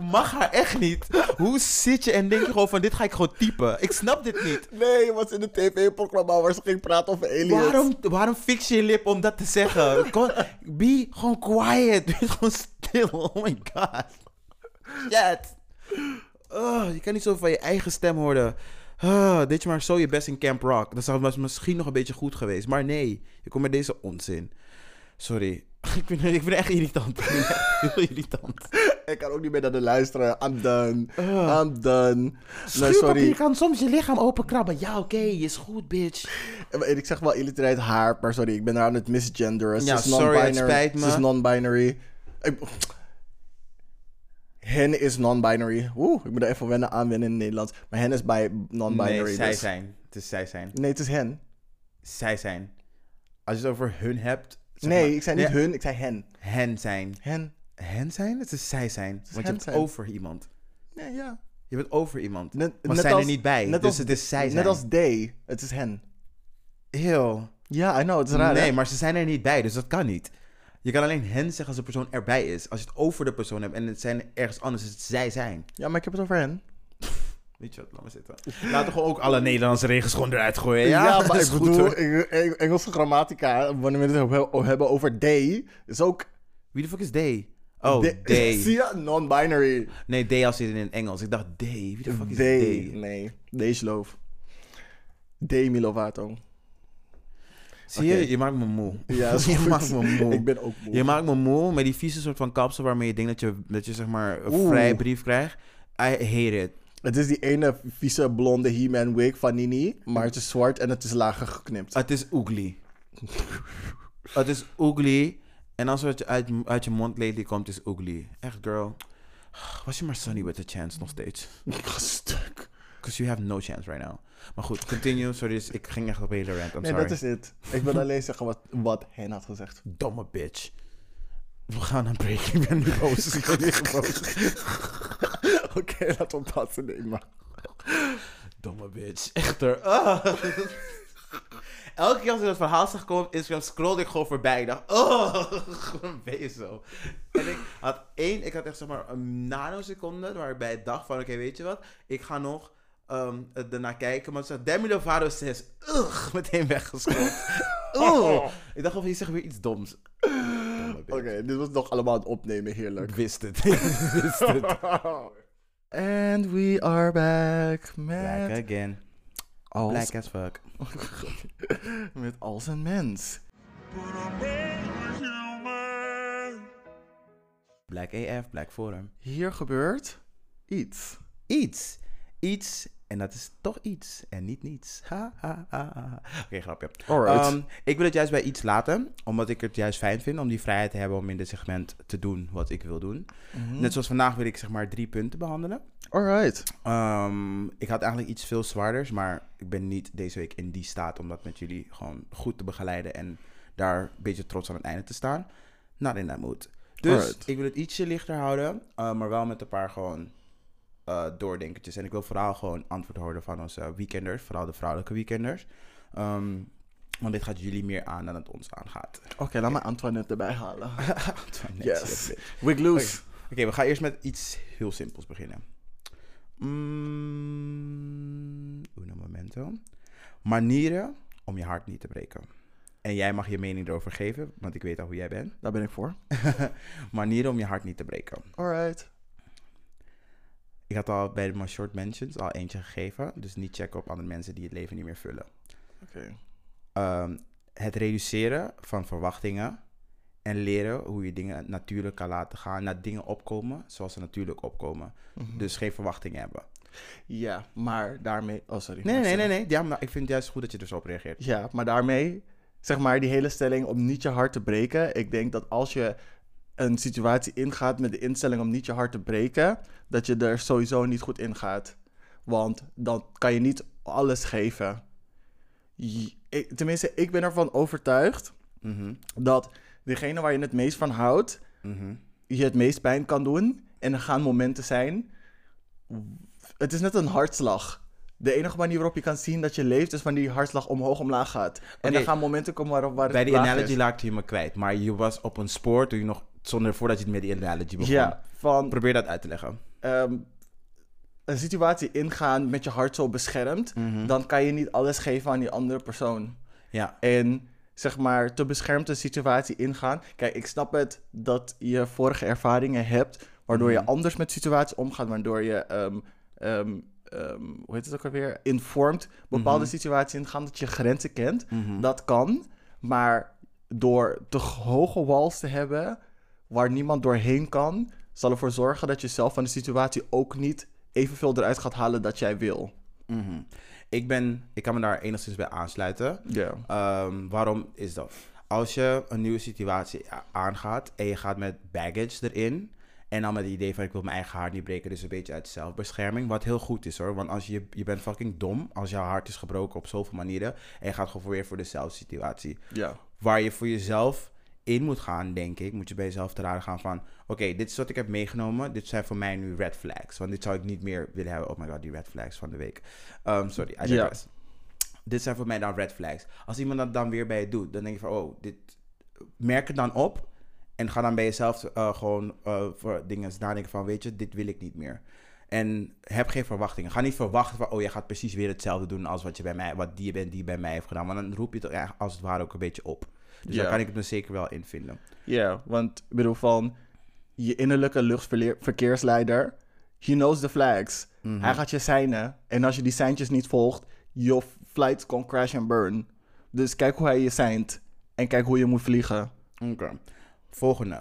Mag haar echt niet. Hoe zit je en denk je gewoon van dit ga ik gewoon typen? Ik snap dit niet. Nee, je was in een tv-programma waar ze ging praten over aliens. Waarom, waarom fix je je lip om dat te zeggen? Be gewoon quiet. Het gewoon stil. Oh my god. Shit. Oh, je kan niet zo van je eigen stem horen. Ah, deed je maar zo je best in Camp Rock. Dat zou was misschien nog een beetje goed geweest. Maar nee, je komt met deze onzin. Sorry. *laughs* Ik vind, ik vind het echt irritant. *laughs* Ik vind het echt heel irritant. Ik kan ook niet meer naar de luisteren. I'm done. Ah. I'm done. Nee, sorry. kan soms je lichaam openkrabben. Ja, oké, is goed, bitch. En Ik zeg wel illiterate haar, maar sorry, ik ben haar aan het misgenderen. Ze Ja, is sorry, het spijt me. Ze is non-binary. Hen is non-binary. Oeh, ik moet er even wennen aan wennen in het Nederlands. Maar hen is bij non-binary. Nee, zij dus- zijn. Het is zij zijn. Nee, het is hen. Zij zijn. Als je het over hun hebt. Zeg nee, maar- ik zei niet Nee, hun, ik zei hen. Hen zijn. Hen. Hen zijn? Het is zij zijn. Want je bent zijn. over iemand. Nee, ja. Je bent over iemand. Net, maar net zijn als- er niet bij. net dus als- het is zij zijn. Net als they. Het is hen. Heel. Ja, I know, het is raar Nee, hè? maar ze zijn er niet bij, dus dat kan niet. Je kan alleen hen zeggen als de persoon erbij is. Als je het over de persoon hebt en het zijn ergens anders, is het zij zijn. Ja, maar ik heb het over hen. Weet je wat, laat maar zitten. *laughs* Laten we ook alle Nederlandse regels gewoon eruit gooien. Ja, Ja, maar *laughs* ik bedoel, Eng- Engelse grammatica, wanneer we het hebben- over they, is ook... Wie de fuck is they? Oh, they. they. *laughs* Zie je? Non-binary. Nee, they als in het Engels. Ik dacht they. Wie de fuck is They. they? Nee, deze loof. Demi Lovato. Zie je, je maakt me moe. Ja, is je goed. maakt me moe. Ik ben ook moe. Je maakt me moe met die vieze soort van kapsel waarmee je denkt dat je, dat je zeg maar een Oeh. vrijbrief krijgt. I hate it. Het is die ene vieze blonde He-Man wig van Nini, maar het is zwart en het is lager geknipt. Het is oogly. het is oogly. En als het uit, uit je mond lately komt, is oogly. Echt, girl. Was je maar sunny with a chance nog steeds? *laughs* Stuk. Because you have no chance right now. Maar goed, continue. Sorry, dus ik ging echt op hele rant. I'm Nee, sorry. dat is het. Ik wil alleen zeggen wat, wat hen had gezegd. Domme bitch. We gaan een break. Ik ben nu boos. Ik ben nu boos. *laughs* *laughs* Oké, laten we dat nemen. Domme bitch. Echter. Ah. *laughs* Elke keer als ik dat verhaal zag komen op Instagram, scrollde ik gewoon voorbij. Ik dacht, oh, gewoon ben je zo. En ik had één, ik had echt zeg maar een nanoseconde waarbij ik dacht van, oké, weet je wat? Ik ga nog ehm ernaar kijken. Maar toen Demi Lovato says, ugh, meteen weggescrolld. *laughs* Oeh. Ik dacht of je zegt weer iets doms. Oké, dit was nog allemaal het opnemen, Ik heerlijk. wist het. Ik wist het. And we are back Black met again. als, Black as fuck. *laughs* met als een mens. Black AF, Black Forum. Hier gebeurt iets. Iets. Iets. En dat is toch iets. En niet niets. Ha, ha, ha, ha. Oké, grapje. Alright. Ehm, ik wil het juist bij iets laten. Omdat ik het juist fijn vind om die vrijheid te hebben om in dit segment te doen wat ik wil doen. Mhm. Net zoals vandaag wil ik zeg maar drie punten behandelen. Alright. Ehm, ik had eigenlijk iets veel zwaarders, maar ik ben niet deze week in die staat om dat met jullie gewoon goed te begeleiden en daar een beetje trots aan het einde te staan. Not in that mood. Dus Alright. ik wil het ietsje lichter houden, eh, maar wel met een paar gewoon eh doordenkertjes. En ik wil vooral gewoon antwoord horen van onze weekenders, vooral de vrouwelijke weekenders. Ehm, want dit gaat jullie meer aan dan het ons aangaat. Oké, laat me Antoinette erbij halen. *laughs* Antoinette, Yes. Wig loose. Oké, we gaan eerst met iets heel simpels beginnen. Mm, uno momento. Manieren om je hart niet te breken. En jij mag je mening erover geven, want ik weet al hoe jij bent. Daar ben ik voor. *laughs* Manieren om je hart niet te breken. Alright. Ik had al bij mijn short mentions al eentje gegeven. Dus niet checken op andere mensen die het leven niet meer vullen. Oké. Ehm, het reduceren van verwachtingen. En leren hoe je dingen natuurlijk kan laten gaan. Naar dingen opkomen zoals ze natuurlijk opkomen. Mhm. Dus geen verwachtingen hebben. Ja, maar daarmee... Oh, sorry. Nee, nee, nee, nee. Ja, maar ik vind het juist goed dat je er zo op reageert. Ja, maar daarmee, zeg maar, die hele stelling om niet je hart te breken. Ik denk dat als je een situatie ingaat met de instelling om niet je hart te breken, dat je er sowieso niet goed in gaat. Want dan kan je niet alles geven. Je- ik- tenminste, ik ben ervan overtuigd Mhm, dat degene waar je het meest van houdt, mhm. je het meest pijn kan doen. En er gaan momenten zijn. Het is net een hartslag. De enige manier waarop je kan zien dat je leeft, is wanneer die hartslag omhoog omlaag gaat. En er gaan momenten komen waarop waar Bij die analogy is. laakte je me kwijt. Maar je was op een spoor toen je nog... Zonder voordat je met die analogy begon. Ja, van Probeer dat uit te leggen. ehm, een situatie ingaan met je hart zo beschermd, Mhm. dan kan je niet alles geven aan die andere persoon. Ja. En zeg maar, te beschermd een situatie ingaan. Kijk, ik snap het dat je vorige ervaringen hebt, waardoor je Mhm. anders met situaties omgaat, waardoor je, ehm, ehm, hoe heet het ook alweer, informed bepaalde Mhm. situaties ingaan, dat je grenzen kent. Dat kan, maar door te hoge walls te hebben waar niemand doorheen kan, zal ervoor zorgen dat je zelf van de situatie ook niet evenveel eruit gaat halen dat jij wil. Mhm. Ik ben... Ik kan me daar enigszins bij aansluiten. Ehm, waarom is dat? Als je een nieuwe situatie aangaat en je gaat met baggage erin. En dan met het idee van ik wil mijn eigen hart niet breken. Dus een beetje uit zelfbescherming. Wat heel goed is hoor. Want als je, je bent fucking dom. Als jouw hart is gebroken op zoveel manieren. En je gaat gewoon weer voor dezelfde situatie. Ja. Waar je voor jezelf in moet gaan, denk ik. Moet je bij jezelf te raden gaan van... Oké, dit is wat ik heb meegenomen. Dit zijn voor mij nu red flags. Want dit zou ik niet meer willen hebben. Oh my god, die red flags van de week. Ehm, sorry, I digress. Dit zijn voor mij dan red flags. Als iemand dat dan weer bij je doet, dan denk je van... Oh, dit... Merk het dan op. En ga dan bij jezelf eh, gewoon eh, voor dingen nadenken van, weet je, dit wil ik niet meer. En heb geen verwachtingen. Ga niet verwachten van, oh, jij gaat precies weer hetzelfde doen als wat, je bij mij, wat die bent die bij mij heeft gedaan. Want dan roep je het als het ware ook een beetje op. Dus daar kan ik het me zeker wel in vinden. Ja, want ik bedoel van je innerlijke luchtverkeersleider, he knows the flags. Mhm. Hij gaat je seinen. En als je die seintjes niet volgt, your flight can crash and burn. Dus kijk hoe hij je seint. En kijk hoe je moet vliegen. Oké. Volgende.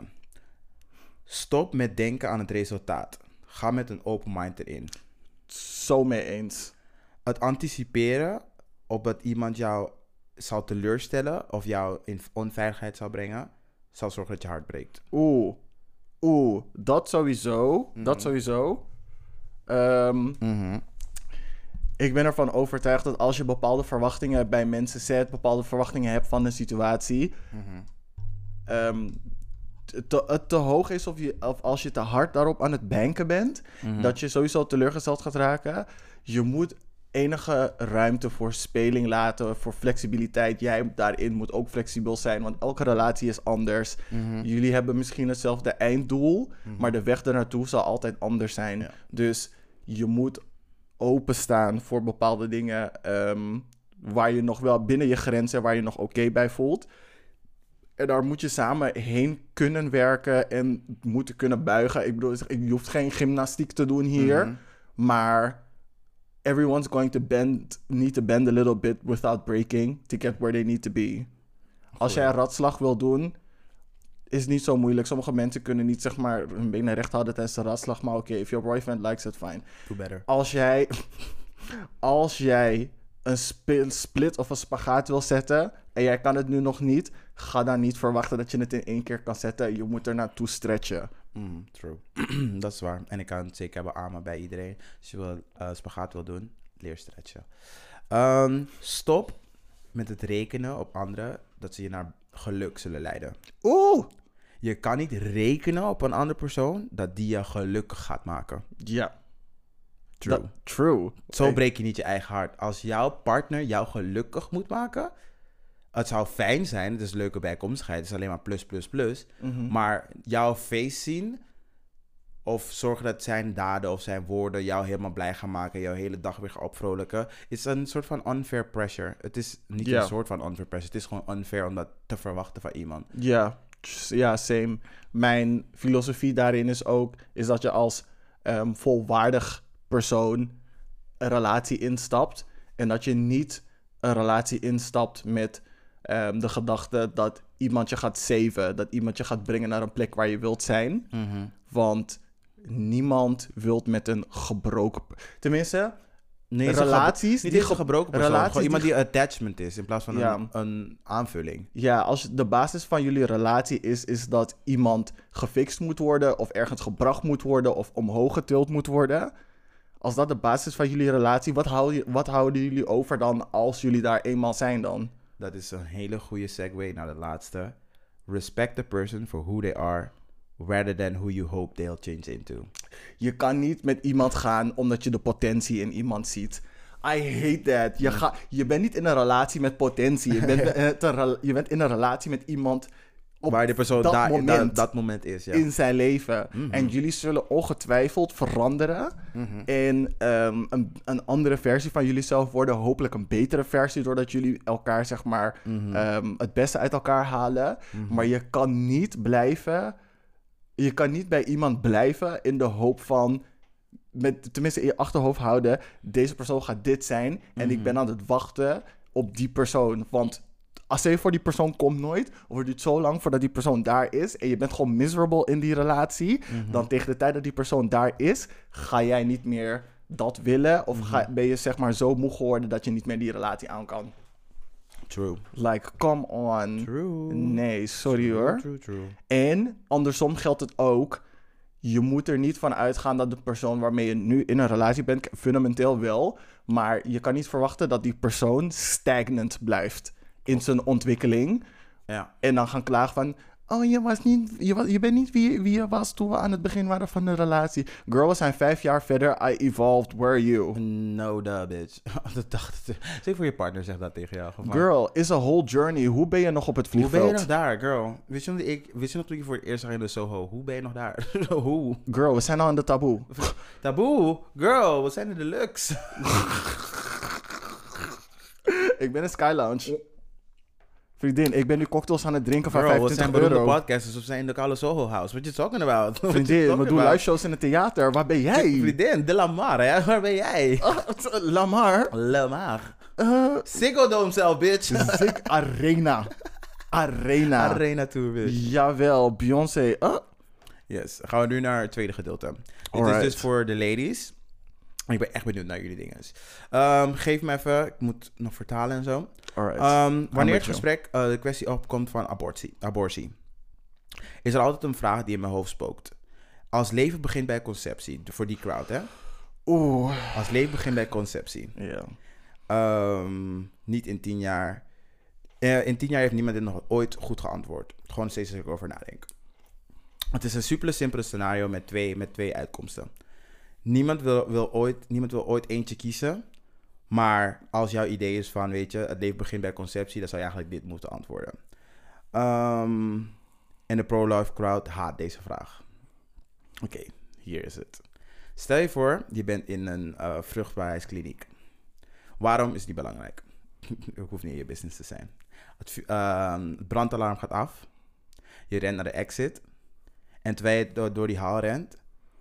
Stop met denken aan het resultaat. Ga met een open mind erin. Zo mee eens. Het anticiperen op dat iemand jou zal teleurstellen of jou in onveiligheid zal brengen, zal zorgen dat je hart breekt. Oeh. Oeh. Dat sowieso. Mhm. Dat sowieso. Ehm, ik ben ervan overtuigd dat als je bepaalde verwachtingen bij mensen zet, bepaalde verwachtingen hebt van een situatie, ehm, te, het te hoog is of, je, of als je te hard daarop aan het banken bent, dat je sowieso teleurgesteld gaat raken. Je moet enige ruimte voor speling laten, voor flexibiliteit. Jij daarin moet ook flexibel zijn, want elke relatie is anders. Jullie hebben misschien hetzelfde einddoel, maar de weg ernaartoe zal altijd anders zijn. Ja. Dus je moet openstaan voor bepaalde dingen ehm, waar je nog wel binnen je grenzen, waar je nog oké bij voelt. En daar moet je samen heen kunnen werken en moeten kunnen buigen. Ik bedoel, je hoeft geen gymnastiek te doen hier, Mhm. maar everyone's going to bend, need to bend a little bit without breaking to get where they need to be. Als jij een ratslag wil doen, is niet zo moeilijk. Sommige mensen kunnen niet zeg maar hun benen recht houden tijdens de ratslag, maar oké, if your boyfriend likes it, fine Do better. als jij, *laughs* als jij een split of een spagaat wil zetten en jij kan het nu nog niet, ga dan niet verwachten dat je het in één keer kan zetten. Je moet er naartoe stretchen. Mm, true. *clears throat* dat is waar. En ik kan het zeker hebben amen bij iedereen. Als je wil, eh, spagaat wil doen, leer stretchen. Ehm, stop met het rekenen op anderen dat ze je naar geluk zullen leiden. Oeh! Je kan niet rekenen op een andere persoon dat die je gelukkig gaat maken. Ja. True. Dat- true. Zo breek je niet je eigen hart. Als jouw partner jou gelukkig moet maken, het zou fijn zijn, het is leuke bijkomstigheid, het is alleen maar plus, plus, plus. Mhm. Maar jouw face zien, of zorgen dat zijn daden of zijn woorden jou helemaal blij gaan maken, jouw hele dag weer gaan opvrolijken, is een soort van unfair pressure. Het is niet een soort van unfair pressure, het is gewoon unfair om dat te verwachten van iemand. Ja, ja, same. Mijn filosofie daarin is ook is dat je als ehm, volwaardig persoon een relatie instapt en dat je niet een relatie instapt met ehm, de gedachte dat iemand je gaat saven, dat iemand je gaat brengen naar een plek waar je wilt zijn, want niemand wilt met een gebroken, tenminste, Nee, relaties Niet die ge- gebroken persoon, relaties gewoon iemand die die attachment is in plaats van Ja. een, een aanvulling. Ja, als de basis van jullie relatie is, is dat iemand gefixt moet worden, of ergens gebracht moet worden, of omhoog getild moet worden. Als dat de basis van jullie relatie, wat, wat houden jullie over dan als jullie daar eenmaal zijn dan? Dat is een hele goede segue naar de laatste. Respect the person for who they are, rather than who you hope they'll change into. Je kan niet met iemand gaan omdat je de potentie in iemand ziet. I hate that. Je, ga, je bent niet in een relatie met potentie. Je bent, *laughs* eh, je bent in een relatie met iemand op Waar de persoon dat moment. dat, dat moment is, ja. in zijn leven. Mhm. En jullie zullen ongetwijfeld veranderen. En ehm, een, een andere versie van jullie zelf worden. Hopelijk een betere versie. Doordat jullie elkaar, zeg maar, Mhm. ehm, het beste uit elkaar halen. Maar je kan niet blijven. Je kan niet bij iemand blijven in de hoop van. Met, tenminste in je achterhoofd houden. Deze persoon gaat dit zijn. En ik ben aan het wachten op die persoon. Want als je voor die persoon komt nooit. Of het duurt zo lang voordat die persoon daar is. En je bent gewoon miserable in die relatie. Dan tegen de tijd dat die persoon daar is. Ga jij niet meer dat willen. Of ga, ben je zeg maar zo moe geworden dat je niet meer die relatie aan kan. True. Like, come on. True. Nee, sorry hoor. True, true. En andersom geldt het ook. Je moet er niet van uitgaan dat de persoon waarmee je nu in een relatie bent, fundamenteel wel. Maar je kan niet verwachten dat die persoon stagnant blijft in zijn ontwikkeling. Ja. En dan gaan klagen van, Oh, je, was niet, je, was, je bent niet wie, wie je was toen we aan het begin waren van de relatie. Girl, we zijn vijf jaar verder. I evolved. Where are you? No da, bitch. *laughs* dat dacht ik. Zeg voor je partner zegt dat tegen jou. Girl, is a whole journey. Hoe ben je nog op het Hoe vliegveld? ben je nog daar, girl? Wist je, ik, wist je nog toen je voor het eerst zag in de Soho? Hoe ben je nog daar? *laughs* Hoe? Girl, we zijn al aan de taboe. *laughs* Taboe? Girl, we zijn in de luxe. ik ben in Sky Lounge. Vriendin, ik ben nu cocktails aan het drinken van Girl, we 25 zijn beroemde euro. podcasters. We zijn in de Kale Soho House. What you talking about? *laughs* What Vriendin, we doen live shows in het theater. Waar ben jij? *laughs* Vriendin, de Lamar, hè? Waar ben jij? *laughs* Oh, Lamar. Lamar. Uh, Ziggo Dome zelf, bitch. Zik Arena. Arena. Arena Tour, bitch. Jawel, Beyoncé. Uh, Yes, gaan we nu naar het tweede gedeelte. Dit is dus voor de ladies. Ik ben echt benieuwd naar jullie dingen. Ehm, geef me even, ik moet nog vertalen en zo. Ehm, wanneer het gesprek eh, de kwestie opkomt van abortie, abortie, is er altijd een vraag die in mijn hoofd spookt. Als leven begint bij conceptie, voor die crowd, hè? Oeh. Als leven begint bij conceptie. Ja. Ehm, niet in tien jaar. Eh, in tien jaar heeft niemand dit nog ooit goed geantwoord. Gewoon steeds als ik erover nadenk. Het is een super simpele scenario met twee, met twee uitkomsten. Niemand wil, ooit, niemand wil ooit eentje kiezen. Maar als jouw idee is van, weet je, het leven begint bij conceptie, dan zou je eigenlijk dit moeten antwoorden. Ehm, en de pro-life crowd haat deze vraag. Oké, hier is het. Stel je voor, je bent in een eh, vruchtbaarheidskliniek. Waarom is die belangrijk? *laughs* Het hoeft niet in je business te zijn. Ehm, het brandalarm gaat af. Je rent naar de exit. En terwijl je door, door die hal rent,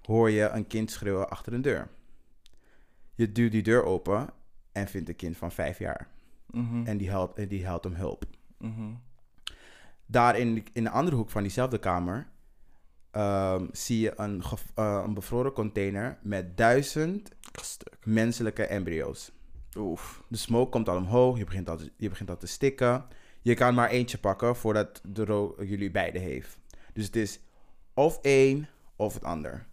hoor je een kind schreeuwen achter een deur. Je duwt die deur open en vindt een kind van vijf jaar. Mhm. En die helpt, die helpt om hulp. Mhm. Daar in, in de andere hoek van diezelfde kamer ehm, zie je een, eh, een bevroren container met duizend Stuk. menselijke embryo's. Oef. De smoke komt al omhoog, je begint al te, je begint al te stikken. Je kan maar eentje pakken voordat de jullie beide heeft. Dus het is of één of het ander.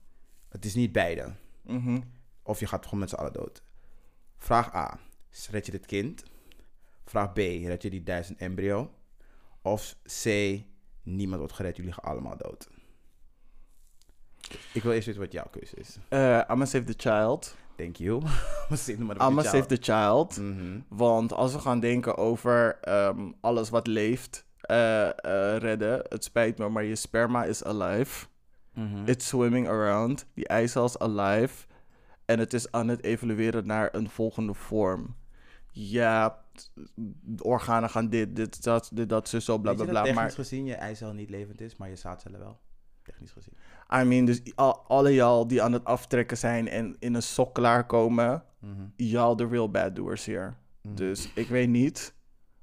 Het is niet beide. Mhm. Of je gaat gewoon met z'n allen dood. Vraag A. Red je dit kind? Vraag B. Red je die duizend embryo? Of C. Niemand wordt gered, jullie gaan allemaal dood. Ik wil eerst weten wat jouw keuze is. Eh, I'ma save the child. Thank you. *laughs* Je save child. the child. Mhm. Want als we gaan denken over ehm, alles wat leeft eh, eh, redden, het spijt me, maar je sperma is alive. Mhm. It's swimming around. Die eicel is alive. En het is aan het evolueren naar een volgende vorm. Ja, de organen gaan dit, dit, dat, dit, dat, zo, zo, bla, bla, bla. technisch Maar, gezien je eicel niet levend is, maar je zaadcellen wel? Technisch gezien. I mean, dus al, alle y'all die aan het aftrekken zijn en in een sok klaarkomen, Mhm. y'all de real bad doers hier. Mhm. Dus ik weet niet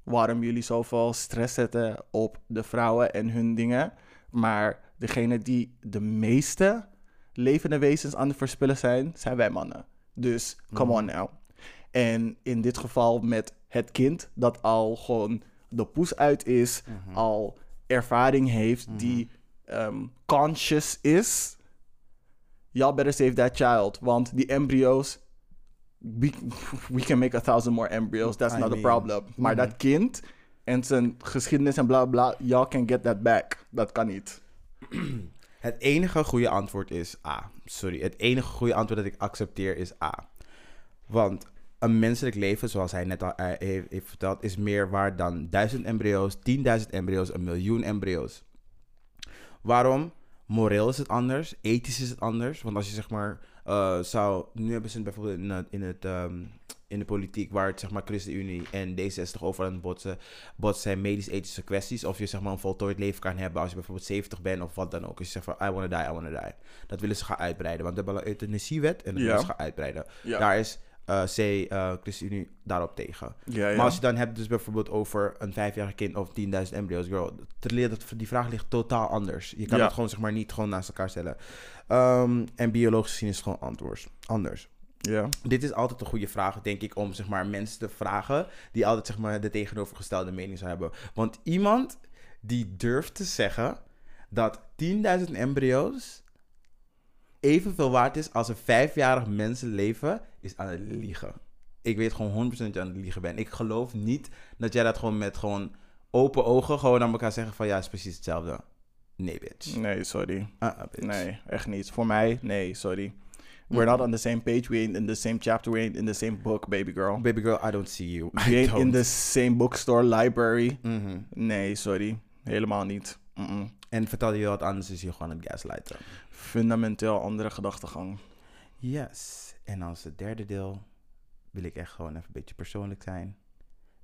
waarom jullie zoveel stress zetten op de vrouwen en hun dingen. Maar degene die de meeste levende wezens aan het verspillen zijn, zijn wij mannen. Dus come on now. En in dit geval met het kind dat al gewoon de poes uit is, Mhm. al ervaring heeft, die ehm, conscious is. Y'all better save that child. Want die embryo's, we, *laughs* we can make a thousand more embryos. That's I not a problem. Maar mhm. dat kind en zijn geschiedenis en bla bla, y'all can get that back. Dat kan niet. *clears throat* Het enige goede antwoord is A. Sorry, het enige goede antwoord dat ik accepteer is A. Want een menselijk leven, zoals hij net al eh, heeft, verteld, is meer waard dan duizend embryo's, 10.000 embryo's, een miljoen embryo's. Waarom? Moreel is het anders, ethisch is het anders. Want als je zeg maar eh, zou. Nu hebben ze bijvoorbeeld in, het- in, het, ehm, in de politiek, waar het zeg maar ChristenUnie en D66 over aan het botsen, botsen zijn medisch-ethische kwesties. Of je zeg maar een voltooid leven kan hebben als je bijvoorbeeld 70 bent of wat dan ook. Als je zegt van I wanna die, I wanna die. Dat willen ze gaan uitbreiden. Want we hebben een euthanasiewet en dat Ja. willen ze gaan uitbreiden. Ja. Daar is eh, C, eh ChristenUnie daarop tegen. Ja, ja. Maar als je dan hebt dus bijvoorbeeld over een vijfjarig kind of 10.000 embryo's, girl, die vraag ligt totaal anders. Je kan Ja. het gewoon zeg maar niet gewoon naast elkaar stellen. Ehm, en biologisch gezien is het gewoon antwoord, anders. Ja. Dit is altijd een goede vraag, denk ik, om zeg maar mensen te vragen die altijd zeg maar de tegenovergestelde mening zou hebben. Want iemand die durft te zeggen dat 10.000 embryo's evenveel waard is als een vijfjarig mensenleven, is aan het liegen. Ik weet gewoon 100% dat je aan het liegen bent. Ik geloof niet dat jij dat gewoon met gewoon open ogen gewoon aan elkaar zeggen van ja, het is precies hetzelfde. Nee, bitch. Nee, sorry. Uh-uh, bitch. Nee, echt niet. Voor mij, nee, sorry. We're not on the same page. We ain't in the same chapter. We ain't in the same book, baby girl. Baby girl, I don't see you. We ain't in the same bookstore, library. Mhm. Nee, sorry. Helemaal niet. Mm-mm. En vertel je wat anders, is je gewoon het gaslighten. Fundamenteel andere gedachtegang. Yes. En als het derde deel wil ik echt gewoon even een beetje persoonlijk zijn.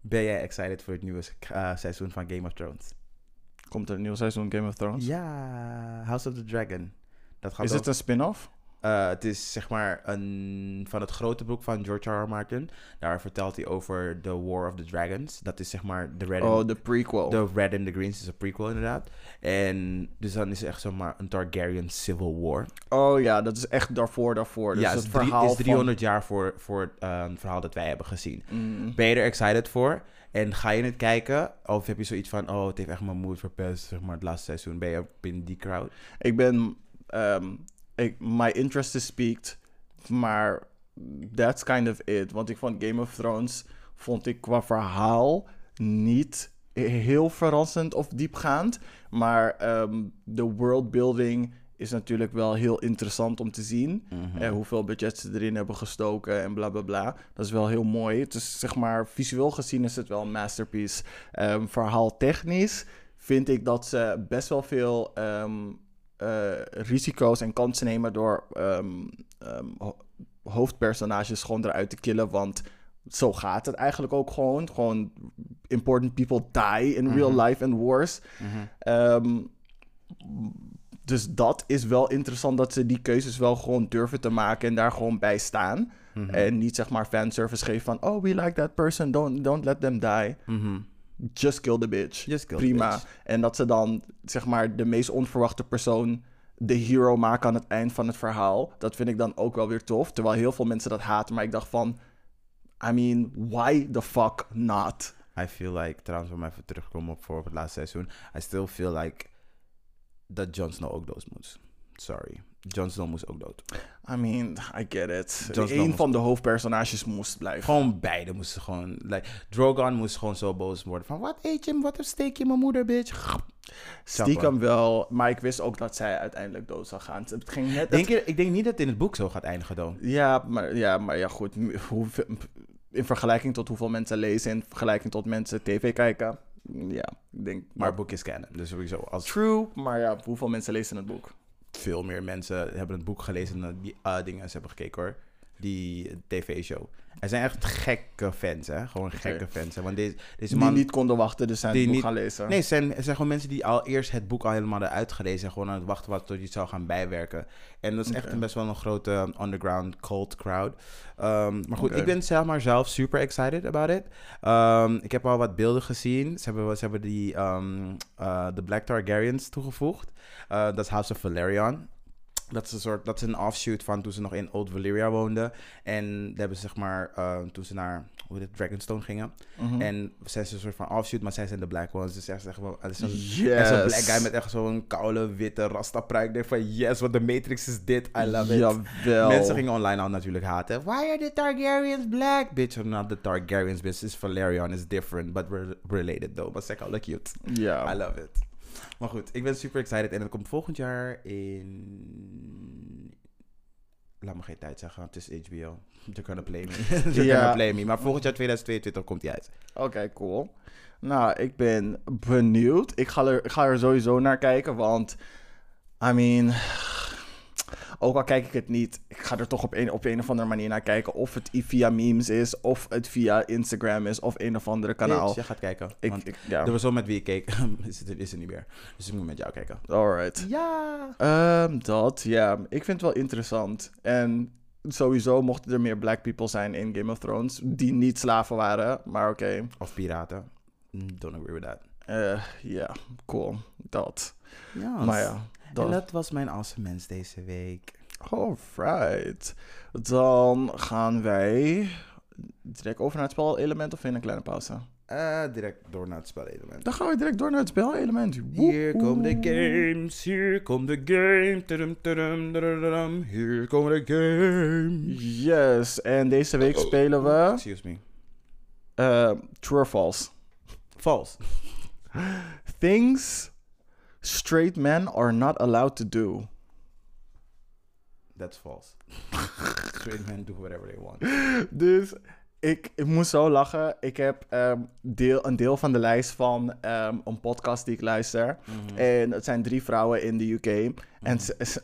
Ben jij excited voor het nieuwe eh, seizoen van Game of Thrones? Komt er een nieuw seizoen Game of Thrones? Ja, House of the Dragon. Dat gaat Is het een spin-off? Eh, het is zeg maar een, van het grote boek van George R. R. Martin. Daar vertelt hij over The War of the Dragons. Dat is zeg maar de Red, Oh, de prequel. the Red and the Greens. is een prequel inderdaad. En dus dan is het echt zomaar een Targaryen Civil War. Oh ja, dat is echt daarvoor, daarvoor. Dus ja, het is, drie- verhaal is 300 jaar voor, voor het eh, verhaal dat wij hebben gezien. Mm. Ben je er excited voor? En ga je het kijken? Of heb je zoiets van, oh, het heeft echt mijn moed verpest, zeg maar, het laatste seizoen. Ben je binnen die crowd? Ik ben... ehm, ik, my interest is peaked. Maar that's kind of it. Want ik vond Game of Thrones... vond ik qua verhaal niet heel verrassend of diepgaand. Maar ehm, de worldbuilding is natuurlijk wel heel interessant om te zien. Eh, hoeveel budget ze erin hebben gestoken en bla bla bla. Dat is wel heel mooi. Het is zeg maar, visueel gezien is het wel een masterpiece. Ehm verhaal technisch vind ik dat ze best wel veel ehm, eh, risico's en kansen nemen door ehm, ehm, ho- hoofdpersonages gewoon eruit te killen. Want zo gaat het eigenlijk ook gewoon. Gewoon important people die in real Mhm. life and wars. Mhm. Ehm, dus dat is wel interessant dat ze die keuzes wel gewoon durven te maken en daar gewoon bij staan. Mhm. En niet zeg maar fanservice geven van, oh, we like that person, don't, don't let them die. Just kill the bitch. Just kill the Prima. bitch. En dat ze dan zeg maar de meest onverwachte persoon de hero maken aan het eind van het verhaal. Dat vind ik dan ook wel weer tof. Terwijl heel veel mensen dat haten, maar ik dacht van, I mean, why the fuck not? I feel like, trouwens, om even terugkomen op voor het laatste seizoen. I still feel like dat Jon Snow ook dood moest. Sorry. Jon Snow moest ook dood. I mean, I get it. Eén moest- van de hoofdpersonages moest blijven. Gewoon beide moesten gewoon... Like, Drogon moest gewoon zo boos worden van... Wat eet je? Wat een steek je mijn moeder, bitch? Stiekem wel, maar ik wist ook dat zij uiteindelijk dood zou gaan. Het ging net... Denk je, ik denk niet dat het in het boek zo gaat eindigen, dan. Ja, maar ja, maar ja goed. Hoeveel, in vergelijking tot hoeveel mensen lezen, in vergelijking tot mensen tv kijken. Ja, ik denk... Maar het boek is canon. Dus sowieso, als True, maar ja, hoeveel mensen lezen het boek? Veel meer mensen hebben het boek gelezen dan die uh, dingen ze hebben gekeken, hoor. Die tv-show. Er zijn echt gekke fans, hè. Gewoon gekke fans, hè. Want deze, deze Die man... niet konden wachten, dus zijn die het boek niet- gaan lezen. Nee, het zijn, zijn gewoon mensen die al eerst het boek al helemaal hadden uitgelezen en gewoon aan het wachten was tot je het zou gaan bijwerken. En dat is echt een best wel een grote underground cult crowd. Ehm, maar goed, ik ben zelf maar zelf super excited about it. Ehm, ik heb al wat beelden gezien. Ze hebben, ze hebben die de Black Targaryens toegevoegd. Eh, dat is House of Valerian. Dat is een soort, dat is een offshoot van toen ze nog in Old Valyria woonden. En daar hebben ze zeg maar, eh, toen ze naar, hoe het, Dragonstone gingen. Mhm. En zij zijn een soort van offshoot, maar zij zijn de black ones. Dus echt, echt, wel- het is een, Yes. black guy met echt zo'n koude, witte rasta pruik. Ik denk van, yes, wat de Matrix is dit. I love it. Jawel. Mensen gingen online al natuurlijk haten. Why are the Targaryens black? Bitch, are not the Targaryens, bitch. It's Valerian, is different, but we're related though. Maar ze zijn alle cute. Ja. I love it. Maar goed, ik ben super excited. En het komt volgend jaar in... Laat me geen tijd zeggen, het is HBO. They're gonna play me. *laughs* They're Ja. gonna play me. Maar volgend jaar 2022 komt hij uit. Oké, cool. Nou, ik ben benieuwd. Ik ga, er, ik ga er sowieso naar kijken, want... I mean... Ook al kijk ik het niet, ik ga er toch op een, op een of andere manier naar kijken. Of het via memes is, of het via Instagram is, of een of andere kanaal. Bitch, jij gaat kijken. Ik, want ik, ja, de persoon met wie ik keek, *laughs* is, het, is er niet meer. Dus ik moet met jou kijken. alright. Ja. Ehm, dat, ja. Ik vind het wel interessant. En sowieso mochten er meer black people zijn in Game of Thrones, die niet slaven waren. Maar oké, Of piraten. Mm, Don't agree with that. eh, ja, cool. Dat. Ja. Maar ja, En dat. was mijn awesome mens deze week. Alright. Dan gaan wij direct over naar het spelelement of in een kleine pauze? Eh, direct door naar het spelelement. Dan gaan we direct door naar het spelelement. Hier komen de games, hier komt de game. Tudum, tudum, tudum, Hier komen de games. Yes, en deze week spelen we Excuse me. eh, True or False. False. Things straight men are not allowed to do. That's false. *laughs* Straight men do whatever they want. Dus ik, ik moest zo lachen. Ik heb ehm, deel, een deel van de lijst van ehm, een podcast die ik luister. En het zijn drie vrouwen in de UK. En ze, *laughs* ze,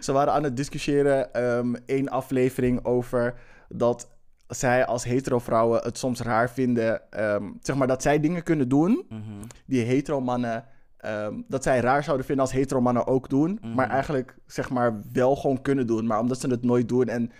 ze waren aan het discussiëren ehm één aflevering over dat zij als hetero vrouwen het soms raar vinden. zeg maar dat zij dingen kunnen doen Mhm. die hetero mannen. Ehm, dat zij raar zouden vinden als hetero mannen ook doen. Maar eigenlijk zeg maar wel gewoon kunnen doen. Maar omdat ze het nooit doen en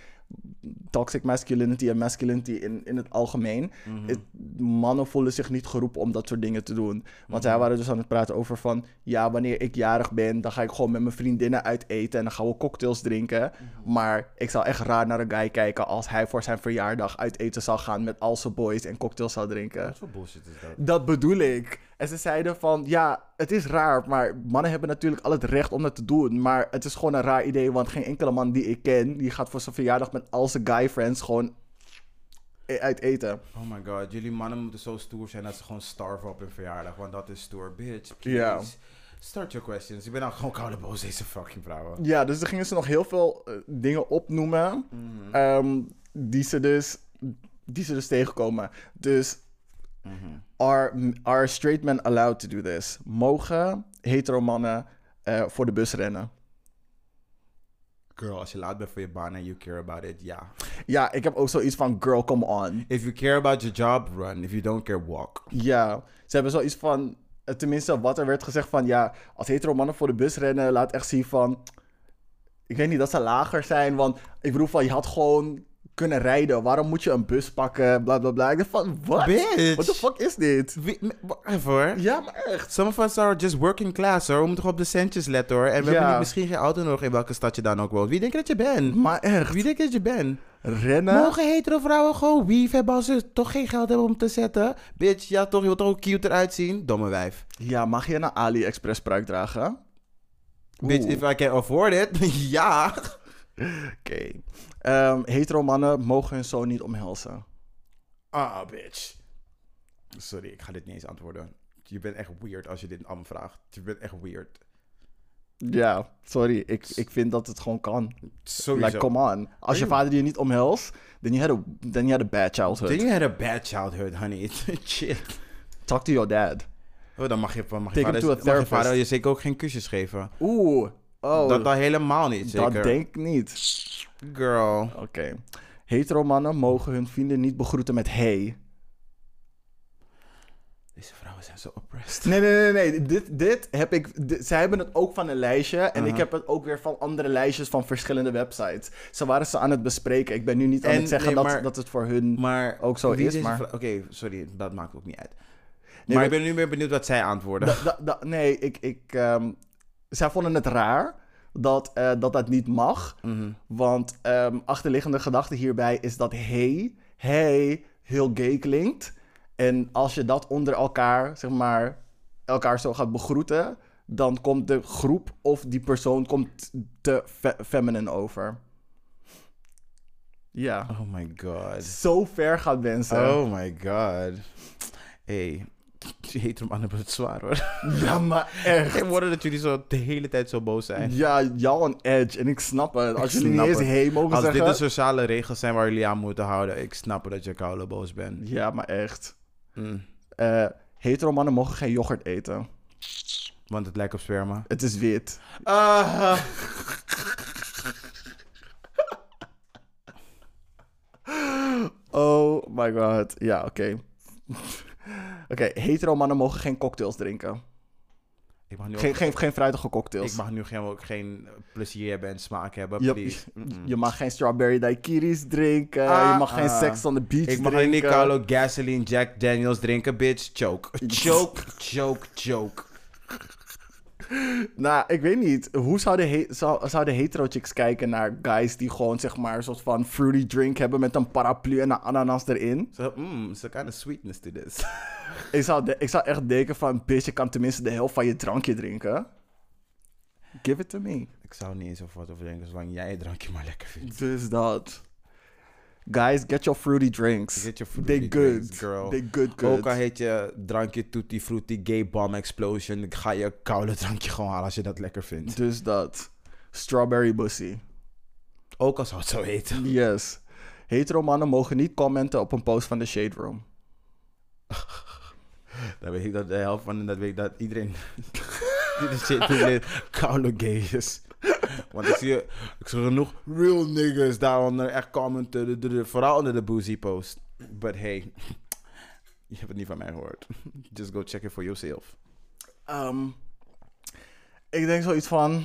toxic masculinity en masculinity in, in het algemeen. het- mannen voelen zich niet geroepen om dat soort dingen te doen. Want zij waren dus aan het praten over van... Ja, wanneer ik jarig ben, dan ga ik gewoon met mijn vriendinnen uit eten... en dan gaan we cocktails drinken. Maar ik zou echt raar naar een guy kijken... als hij voor zijn verjaardag uit eten zou gaan met al zijn boys... en cocktails zou drinken. Wat voor bullshit is dat? Dat bedoel ik. En ze zeiden van, ja, het is raar, maar mannen hebben natuurlijk al het recht om dat te doen. Maar het is gewoon een raar idee, want geen enkele man die ik ken, die gaat voor zijn verjaardag met al zijn guy friends gewoon e- uit eten. Oh my god, jullie mannen moeten zo stoer zijn dat ze gewoon starven op hun verjaardag. Want dat is stoer, bitch. Please. Ja. Start your questions. Ik ben nou gewoon koude boos, deze fucking vrouwen. Ja, dus er gingen ze nog heel veel eh, dingen opnoemen, Mhm. ehm, die, ze dus, die ze dus tegenkomen. Dus, Mhm. are, are straight men allowed to do this? Mogen hetero mannen eh, voor de bus rennen? Girl, als je laat bent voor je baan en you care about it, ja. Ja, ik heb ook zoiets van, girl, come on. If you care about your job, run. If you don't care, walk. Ja, ze hebben zoiets van, eh, tenminste wat er werd gezegd van, ja, als hetero mannen voor de bus rennen, laat echt zien van, ik weet niet dat ze lager zijn, want ik bedoel van, je had gewoon kunnen rijden, waarom moet je een bus pakken, bla bla bla. Ik dacht van, wat? Bitch. What the fuck is dit? Wie, even hoor. Ja, maar echt. Some of us are just working class hoor. We moeten gewoon op de centjes letten hoor. En we Ja. hebben niet, misschien geen auto nog in welke stad je dan ook woont. Wie denk je dat je bent? Maar echt, Wie denk je dat je bent? rennen? Mogen hetero vrouwen gewoon weave hebben als ze toch geen geld hebben om te zetten? Bitch, ja toch, je wilt toch ook cute eruit zien? Domme wijf. Ja, mag je een AliExpress pruik dragen? Bitch, Oeh. if I can afford it, *laughs* ja. Oké. Ehm, hetero mannen mogen hun zoon niet omhelzen. Ah, bitch. Sorry, ik ga dit niet eens antwoorden. Je bent echt weird als je dit allemaal vraagt. Je bent echt weird. Ja, sorry, ik, ik vind dat het gewoon kan. Sowieso. Like, come on. Als je vader je niet omhelst, then you had a, then you had a bad childhood. Then you had a bad childhood, honey. *laughs* Shit. Talk to your dad. Oh, dan mag je, mag je, vader, to a mag je vader je zeker ook geen kusjes geven. Oeh. Oh, dat, dat helemaal niet, zeker. dat denk ik niet. Girl. Oké. Hetero mannen mogen hun vrienden niet begroeten met hey. Deze vrouwen zijn zo oppressed. Nee, nee, nee, nee. Dit, dit heb ik... dit- zij hebben het ook van een lijstje. En ik Aha. heb het ook weer van andere lijstjes van verschillende websites. Ze waren ze aan het bespreken. Ik ben nu niet aan het zeggen nee, dat, maar- dat het voor hun... Maar Ook zo is, maar- Oké, sorry, dat maakt ook niet uit. Nee, maar ik ben nu meer benieuwd wat zij antwoorden. Da- da- da- nee, ik... ik ehm, zij vonden het raar dat, eh, dat dat niet mag. Mhm. Want ehm, achterliggende gedachte hierbij is dat hey, hey heel gay klinkt. En als je dat onder elkaar, zeg maar, elkaar zo gaat begroeten, dan komt de groep of die persoon komt te fe- feminine over. Ja. Oh my god. Zo ver gaat mensen. Oh my god. Hey, *laughs* je hetero mannen hebben het zwaar hoor. Ja, maar echt. Geen woorden dat jullie zo de hele tijd zo boos zijn. Ja, jou een edge. En ik snap het. Als jullie niet eens het. hey mogen Als zeggen. dit de sociale regels zijn waar jullie aan moeten houden, ik snap dat je koude boos bent. Ja, maar echt. Mm. Eh hetero mannen mogen geen yoghurt eten. Want het lijkt op sperma. Het is wit. Ah. *laughs* Oh my god. Ja, oké. Oké, hetero mannen mogen geen cocktails drinken. Ik mag nu, Geen, ook, geen, geen fruitige cocktails. ik mag nu geen, ook geen plezier hebben en smaak hebben, Je- please. *laughs* Mm-mm. Je mag geen strawberry daiquiris drinken. Ah, je mag geen ah. sex on the beach Ik mag drinken. niet Carlo Gasoline Jack Daniels drinken, bitch. Choke. *laughs* Choke, choke, choke. Nou, ik weet niet. Hoe zouden, he zou, zouden hetero chicks kijken naar guys die gewoon zeg maar een soort van fruity drink hebben met een paraplu en een ananas erin? So, mm, so kind of sweetness to this. *laughs* Ik zou, de- ik zou echt denken van, bitch, je kan tenminste de helft van je drankje drinken. Give it to me. ik zou niet eens of wat over denken, zolang jij je drankje maar lekker vindt. Dus dat. Guys, get your fruity drinks. Get your They fruity good. drinks, girl. They good, good. Ook al heet je drankje Tutti Frutti Gay Bomb Explosion, ik ga je koude drankje gewoon halen als je dat lekker vindt. Dus dat. Strawberry pussy. Ook al zou het zo heten. Yes. Hetero mannen mogen niet commenten op een post van de Shade Room. *laughs* Dan weet ik dat de helft van, dat weet ik dat iedereen *laughs* die de shit doet, koude gay is. *laughs* Want ik zie, ik zie genoeg real niggas daaronder echt commenten, vooral onder de boozy post. But hey, *laughs* je hebt het niet van mij gehoord. *laughs* Just go check it for yourself. Ehm, ik denk zoiets van...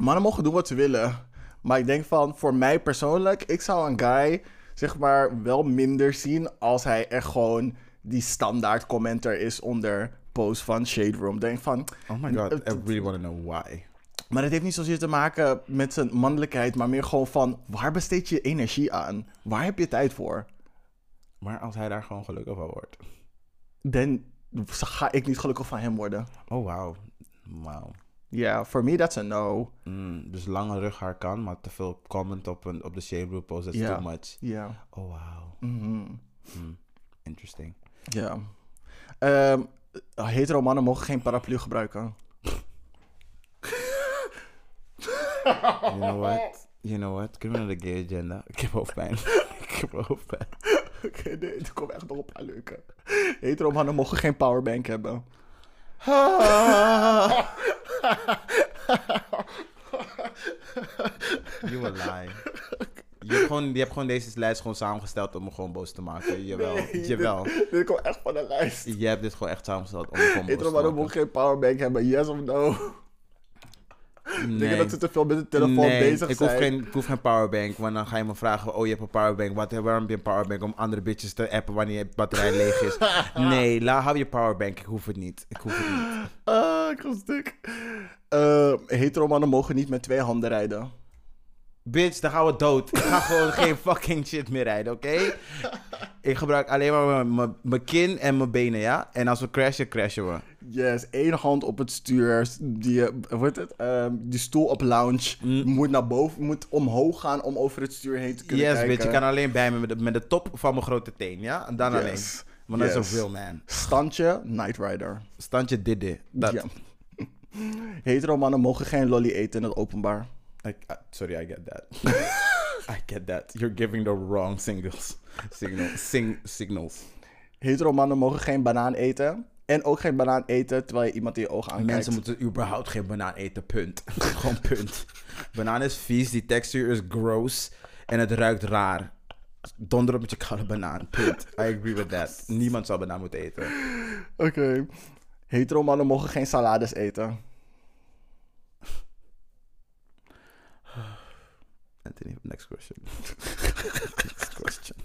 Mannen mogen doen wat ze willen. Maar ik denk van, voor mij persoonlijk... Ik zou een guy, zeg maar, wel minder zien... als hij echt gewoon die standaard commenter is onder post van Shade Room. Denk van... Oh my god, I really want to know why. Maar het heeft niet zozeer te maken met zijn mannelijkheid... maar meer gewoon van, waar besteed je energie aan? Waar heb je tijd voor? Maar als hij daar gewoon gelukkig van wordt. Dan ga ik niet gelukkig van hem worden. Oh wow. Wauw. Ja, for me that's a no. Mm, dus lange rughaar kan, maar te veel comment op, een, op de Shade Room post, that's too much. Ja. Oh wow. Mhm. Hmm. Interesting. Ja. Ehm hetero mannen mogen geen paraplu gebruiken. You know what? You know what? Kunnen we naar de gay agenda? Ik heb hoofdpijn. *laughs* ik heb hoofdpijn. Oké, nee, er komen echt nog een paar leuke. Hetero mannen mogen geen powerbank hebben. *laughs* You a lie. Je hebt, gewoon, je hebt gewoon deze lijst gewoon samengesteld om me gewoon boos te maken. Jawel. Nee, Jawel. Dit, dit komt echt van de lijst. Je hebt dit gewoon echt samengesteld om me gewoon boos te maken. mogen geen powerbank hebben, yes of no? *laughs* Nee. Denk je dat ze te veel met de telefoon nee, bezig ik zijn? hoef, geen, ik hoef geen powerbank. Want dan ga je me vragen: Oh, je hebt een powerbank. Wat, waarom heb je een powerbank? Om andere bitches te appen wanneer je batterij leeg is. *laughs* nee, la, hou je powerbank. Ik hoef het niet. Ik hoef het niet. Ah, ik ga stuk. Hetero mannen mogen niet met twee handen rijden. Bitch, dan gaan we dood. Ik ga gewoon *laughs* geen fucking shit meer rijden, oké? *laughs* Ik gebruik alleen maar mijn- kin en mijn benen, ja? En als we crashen, crashen we. Yes, één hand op het stuur. Die, heet het? Ehm, die stoel op lounge Mm. moet naar boven, moet omhoog gaan om over het stuur heen te kunnen Yes, kijken. bitch, je kan alleen bij me met de, met de top van mijn grote teen, ja? En dan Yes. alleen. Want dat is Yes. een real man. Standje, Night Rider. Standje dit. Dat. Ja. *laughs* Hetero mannen mogen geen lolly eten in het openbaar. I- sorry, I get that. *laughs* I get that. You're giving the wrong signals. Signal, sing, signals. Hetero mannen mogen geen banaan eten. En ook geen banaan eten terwijl je iemand in je ogen aankijkt. Mensen moeten überhaupt geen banaan eten, punt. *laughs* Gewoon punt. Banaan is vies, die textuur is gross en het ruikt raar. Donder op met je koude banaan, punt. I agree with that. Niemand zou banaan moeten eten. Oké. Hetero mannen mogen geen salades eten. Anthony, next question. *laughs* next question.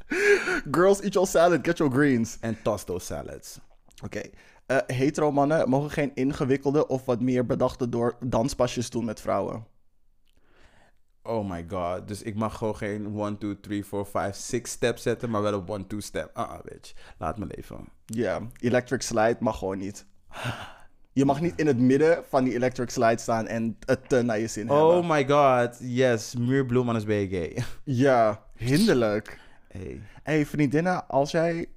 Girls, eat your salad, get your greens. En toss those salads. Oké. Eh, hetero mannen mogen geen ingewikkelde of wat meer bedachte door danspasjes doen met vrouwen. Oh my god. Dus ik mag gewoon geen 1, 2, 3, 4, 5, 6 step zetten, maar wel een 1, 2 step. Ah, ah, bitch. Laat me leven. Ja, electric slide mag gewoon niet. Je mag niet in het midden van die electric slide staan en het te naar je zin hebben. Oh my god. Yes, muurbloem, anders ben je gay. *laughs* Ja, hinderlijk. Hey. hey, vriendinnen, als jij,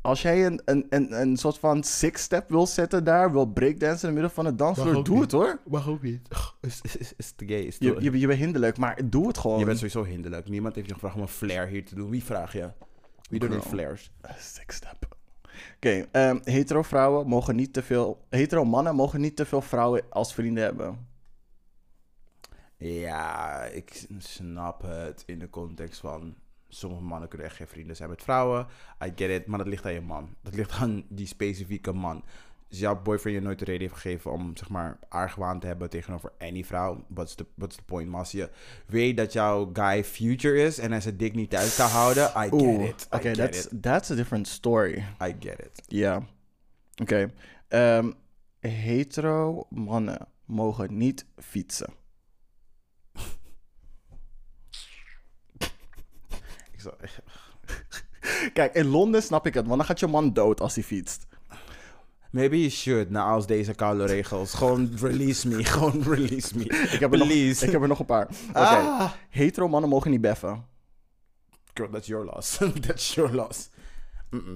als jij een, een, een, een soort van six-step wil zetten daar, wil breakdansen in het midden van het dansvloer, doe niet. het hoor. Mag ook niet. Is, is, is, is te gay. Is te... Je, je, je bent hinderlijk, maar doe het gewoon. Je bent sowieso hinderlijk. Niemand heeft je gevraagd om een flare hier te doen. Wie vraag je? Wie doet flares? Six-step. Oké, ehm, hetero vrouwen mogen niet te veel, hetero mannen mogen niet te veel vrouwen als vrienden hebben. Ja, ik snap het in de context van... Sommige mannen kunnen echt geen vrienden zijn met vrouwen. I get it, maar dat ligt aan je man. Dat ligt aan die specifieke man. Als jouw boyfriend je nooit de reden heeft gegeven om, zeg maar, argwaan te hebben tegenover any vrouw. What's the, what's the point? Maar als je weet dat jouw guy future is en hij zijn dik niet thuis kan houden, I get it. Oké, get that's, it. that's a different story. I get it. Ja. Oké. Ehm, hetero mannen mogen niet fietsen. *laughs* Ik zal, Kijk, in Londen snap ik het, want dan gaat je man dood als hij fietst. Maybe you should, na als deze koude regels. Gewoon release me, *laughs* gewoon release me. Ik heb er, nog, ik heb er nog een paar. Oké. Ah. Hetero mannen mogen niet beffen. Girl, that's your loss. *laughs* that's your loss.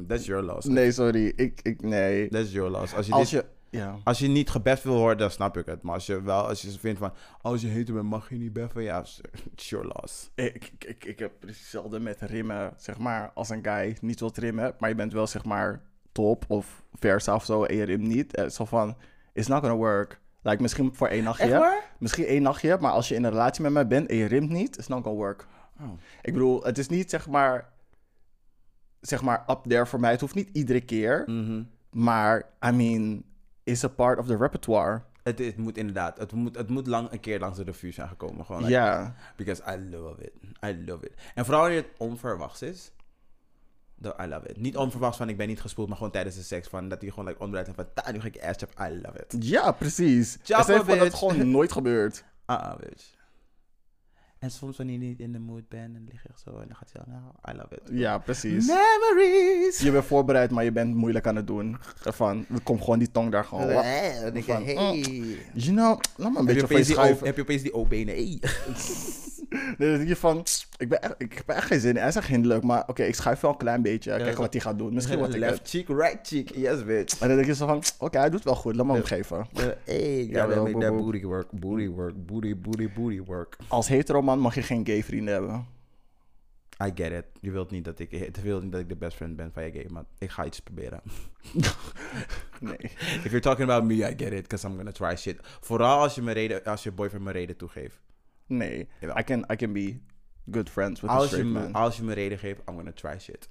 That's your loss. Nee, sorry. Ik, ik, nee. That's your loss. Als je, Als dit- je... Ja. als je niet gebeft wil worden, dan snap ik het. Maar als je wel, als je vindt van, als je hetero bent, mag je niet beffen. Ja, it's your loss. Ik, ik, ik, ik heb precies hetzelfde met rimmen. Zeg maar, als een guy niet wilt rimmen, maar je bent wel zeg maar top of versa of zo en je rimt niet. eh, Zo van, it's not gonna work. Like, misschien voor één nachtje. Misschien één nachtje, maar als je in een relatie met mij bent en je rimt niet, it's not gonna work. Oh. Ik bedoel, het is niet zeg maar, zeg maar up there voor mij. Het hoeft niet iedere keer, Mhm. maar I mean, is a part of the repertoire. Het, het moet inderdaad, het moet, het moet lang een keer langs de revue zijn gekomen. Gewoon, like, Ja, Because I love it. I love it. En vooral wanneer het onverwachts is. I love it. Niet onverwachts van ik ben niet gespoeld, maar gewoon tijdens de seks. Van dat hij gewoon like, omdraait en van ta, nu ga ik je ass chap. I love it. ja, precies. Chappa, En dat het gewoon nooit gebeurt. *laughs* Ah, ah, bitch. En soms wanneer je niet in de mood bent en lig je echt zo en dan gaat hij nou, I love it. Ja, precies. Memories! Je bent voorbereid, maar je bent moeilijk aan het doen. Van, er komt gewoon die tong daar gewoon. Eh, dan denk je, hey. You know, laat me een Heb je, beetje je opeens die heb je opeens die O-benen? Hey. *laughs* *laughs* Nee, dan denk van, ik, ben echt, ik heb echt geen zin in. Hij zegt hinderlijk, maar oké, ik schuif wel een klein beetje. Kijken wat hij gaat doen. Misschien wat ik. Left cheek, right cheek. Yes, bitch. En dan denk je zo van, oké, hij doet wel goed. Laat me hem geven. Hey, Ja, make that booty work. Booty work. Booty, booty, booty work. Als hetero man mag je geen gay vrienden hebben. I get it. Je wilt niet dat ik, je wilt niet dat ik de best friend ben van je gay, maar ik ga iets proberen. *laughs* Nee. If you're talking about me, I get it, because I'm gonna try shit. Vooral als je, me reden, als je boyfriend me reden toegeeft. Nee. Jawel. I can, I can be good friends with a je, straight me, man. als je me reden geeft, I'm gonna try shit.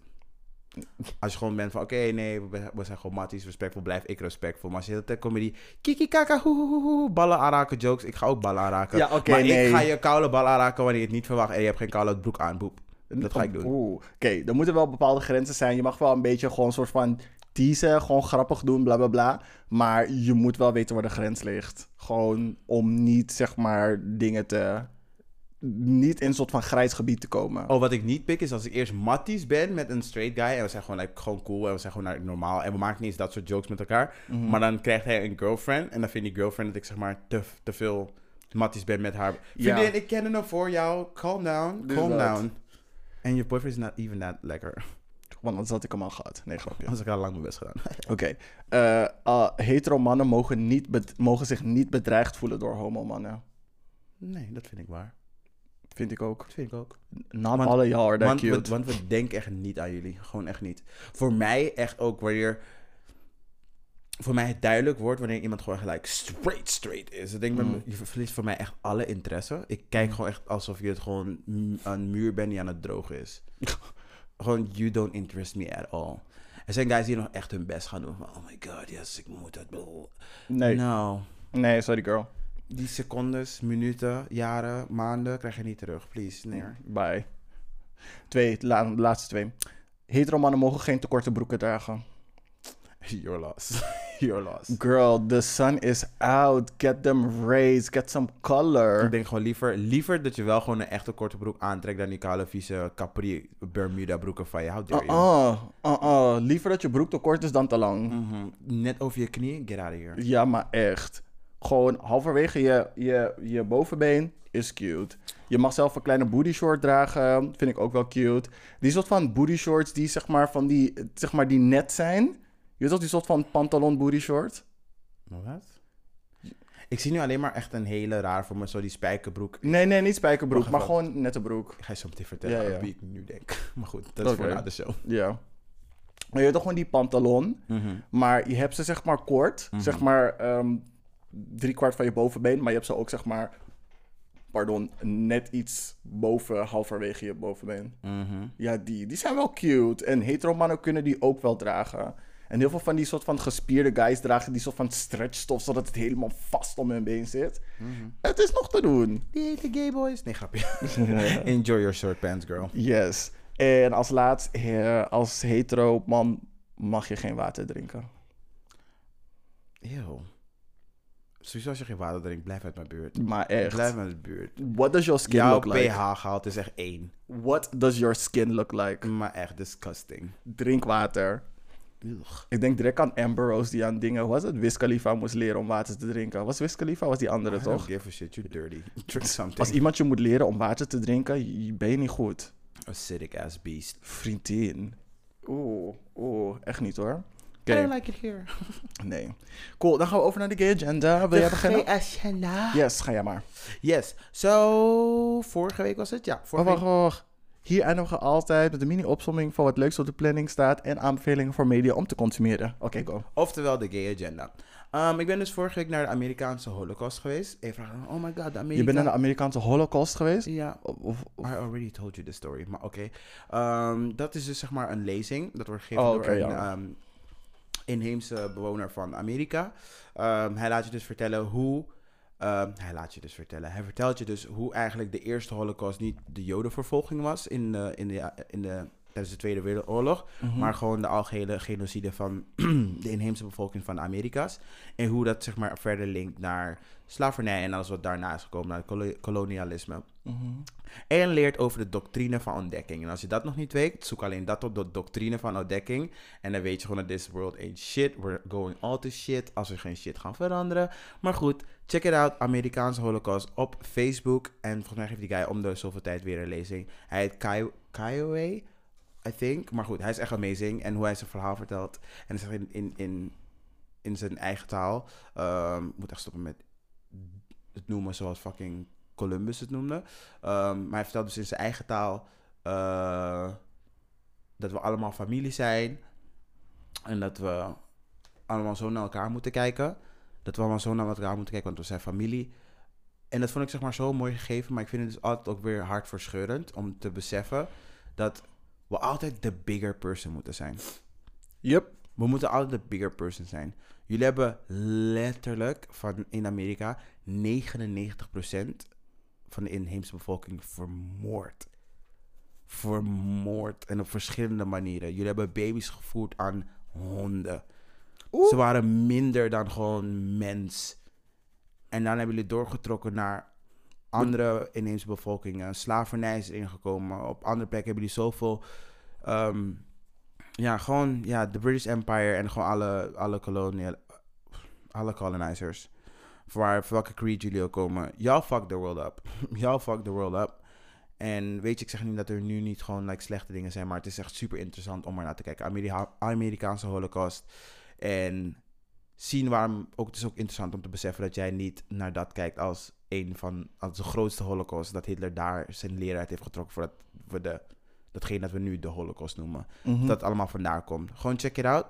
*laughs* Als je gewoon bent van, oké, nee, we, zijn gewoon matties, respectvol, blijf ik respectvol. Maar als je de hele comedy, kiki kaka, hoe, hoe, hoe, hoe, ballen aanraken jokes, ik ga ook ballen aanraken. Ja, oké, maar nee. ik ga je koude bal aanraken wanneer je het niet verwacht en je hebt geen koude broek aan, boep. Dat ga ik doen. Oeh. Oké, er moeten wel bepaalde grenzen zijn. Je mag wel een beetje gewoon een soort van teasen, gewoon grappig doen, bla bla bla. Maar je moet wel weten waar de grens ligt. Gewoon om niet, zeg maar, dingen te... Niet in een soort van grijs gebied te komen. Oh, wat ik niet pik is als ik eerst matties ben met een straight guy. En we zijn gewoon, like, gewoon cool en we zijn gewoon like, normaal. En we maken niet eens dat soort jokes met elkaar. Mhm. Maar dan krijgt hij een girlfriend. En dan vindt die girlfriend dat ik zeg maar te, te veel matties ben met haar. Ja. Vriendin, ik ken hem voor jou. Calm down, Dus calm dat. down. En je boyfriend is not even that lekker. Want anders had ik hem al gehad. Nee, grapje. Als ik al lang mijn best gedaan. *laughs* Oké. Eh, uh, hetero mannen mogen, niet mogen zich niet bedreigd voelen door homo mannen. Nee, dat vind ik waar. Vind ik ook. Dat vind ik ook. Not Want- all of y'all Want we, cute. want we denken echt niet aan jullie. Gewoon echt niet. Voor mij echt ook wanneer... Voor mij het duidelijk wordt wanneer iemand gewoon gelijk straight straight is. Ik denk, Mm. je verliest voor mij echt alle interesse. Ik kijk gewoon echt alsof je het gewoon een muur bent die aan het drogen is. *laughs* gewoon, you don't interest me at all. Er zijn guys die nog echt hun best gaan doen. Van, oh my god, yes, ik moet het. Nee. Nou, Nee, sorry girl. die secondes, minuten, jaren, maanden krijg je niet terug. Please, nee. Bye. Twee, de la- de laatste twee. Hetero mannen mogen geen te korte broeken dragen. *laughs* Your loss. *laughs* Your loss. Girl, the sun is out. Get them raised. Get some color. Ik denk gewoon liever, liever dat je wel gewoon een echte korte broek aantrekt dan die kale vieze Capri Bermuda broeken van je. How dare you? Uh-uh. Uh-uh. Liever dat je broek te kort is dan te lang. Mhm. Net over je knieën, get out of here. Ja, maar echt. Gewoon halverwege je, je, je bovenbeen is cute. Je mag zelf een kleine booty short dragen. Vind ik ook wel cute. Die soort van booty shorts die zeg maar van die, zeg maar die net zijn. Je weet toch die soort van pantalon booty short? Wat? Ik zie nu alleen maar echt een hele raar voor me, zo die spijkerbroek. Nee, nee, niet spijkerbroek, Wacht maar even. gewoon nette broek. Ik ga je zo meteen vertellen Ja, ja. wie ik nu denk. *laughs* Maar goed, dat is Oké. voor na de show. Ja. Maar je weet toch gewoon die pantalon. Mhm. Maar je hebt ze zeg maar kort. Zeg maar ehm drie kwart van je bovenbeen. Maar je hebt ze ook zeg maar, pardon, net iets boven, halverwege je bovenbeen. Mhm. Ja, die, die zijn wel cute. En hetero mannen kunnen die ook wel dragen. En heel veel van die soort van gespierde guys dragen die soort van stretchstof, zodat het helemaal vast om hun been zit. Het is nog te doen. Die hete gay boys. Nee, grapje. *laughs* *laughs* Enjoy your short pants, girl. Yes. En als laatst, eh, als hetero man mag je geen water drinken. Eeuw. Sowieso als je geen water drinkt, blijf uit mijn buurt. Maar echt. Blijf uit mijn buurt. What does your skin Jouw look like? pH-gehalte is echt één. What does your skin look like? Maar echt disgusting. Drink water. Ik denk direct aan Amber Rose die aan dingen, was het? Wiz Khalifa moest leren om water te drinken. Was Wiz Khalifa? Was die andere I don't toch? give a shit, you're dirty. *laughs* Drink something. Als iemand je moet leren om water te drinken, je- ben je niet goed. Acidic ass beast. Vriendin. Oeh, oeh, echt niet hoor. I don't like it here. *laughs* nee. Cool, dan gaan we over naar de gay agenda. Wil jij beginnen? agenda. Yes, ga jij maar. Yes. So, vorige week was het? Ja, Oh, vorige wacht, week. wacht. Hier eindigen we altijd met een mini-opsomming van wat leukst op de planning staat en aanbevelingen voor media om te consumeren. Oké, go. Oftewel de gay agenda. Um, ik ben dus vorige week naar de Amerikaanse holocaust geweest. Even vragen, oh my god, de Amerika... Je bent naar de Amerikaanse Holocaust geweest? Ja, Of, I already told you the story, maar oké. Ehm, dat is dus zeg maar een lezing. Dat wordt gegeven Oh, door een ja. ehm, inheemse bewoner van Amerika. Ehm, hij laat je dus vertellen hoe... ehm, hij laat je dus vertellen. Hij vertelt je dus hoe eigenlijk de eerste holocaust niet de jodenvervolging was in de, in de, in de, tijdens de Tweede Wereldoorlog. Mhm. Maar gewoon de algehele genocide van *clears throat* de inheemse bevolking van de Amerika's. En hoe dat zeg maar verder linkt naar slavernij en alles wat daarna is gekomen, naar kolonialisme. Mhm. En leert over de doctrine van ontdekking. En als je dat nog niet weet, zoek alleen dat op, de doctrine van ontdekking. En dan weet je gewoon dat this world ain't shit. We're going all to shit als we geen shit gaan veranderen. Maar goed, check it out. Amerikaanse Holocaust op Facebook. En volgens mij geeft die guy om de zoveel tijd weer een lezing. Hij heet Kai- I think. Maar goed, hij is echt amazing. En hoe hij zijn verhaal vertelt. En hij zegt in, in, in, in zijn eigen taal. ik moet echt stoppen met het noemen zoals fucking Columbus het noemde. Ehm, maar hij vertelt dus in zijn eigen taal eh, dat we allemaal familie zijn. En dat we allemaal zo naar elkaar moeten kijken. Dat we allemaal zo naar elkaar moeten kijken, want we zijn familie. En dat vond ik zeg maar zo mooi gegeven. Maar ik vind het dus altijd ook weer hartverscheurend om te beseffen dat we altijd de bigger person moeten zijn. Yep. We moeten altijd de bigger person zijn. Jullie hebben letterlijk van in Amerika 99% van de inheemse bevolking vermoord. Vermoord. En op verschillende manieren. Jullie hebben baby's gevoerd aan honden. Ze waren minder dan gewoon mens. En dan hebben jullie doorgetrokken naar andere inheemse bevolkingen. Slavernij is ingekomen. Op andere plekken hebben jullie zoveel... ehm, ja, gewoon ja, de British Empire en gewoon alle, alle, kolonial, alle colonizers. Voor waar- voor welke creed jullie ook komen. Y'all fuck the world up. *laughs* Y'all fuck the world up. En weet je, ik zeg niet dat er nu niet gewoon like, slechte dingen zijn, maar het is echt super interessant om er naar te kijken. Amerika Amerikaanse holocaust. En zien waarom, ook, het is ook interessant om te beseffen dat jij niet naar dat kijkt als een van, als de grootste holocaust. Dat Hitler daar zijn uit heeft getrokken voor, dat, voor de, datgene dat we nu de holocaust noemen Mhm. dat allemaal vandaar komt. Gewoon check it out.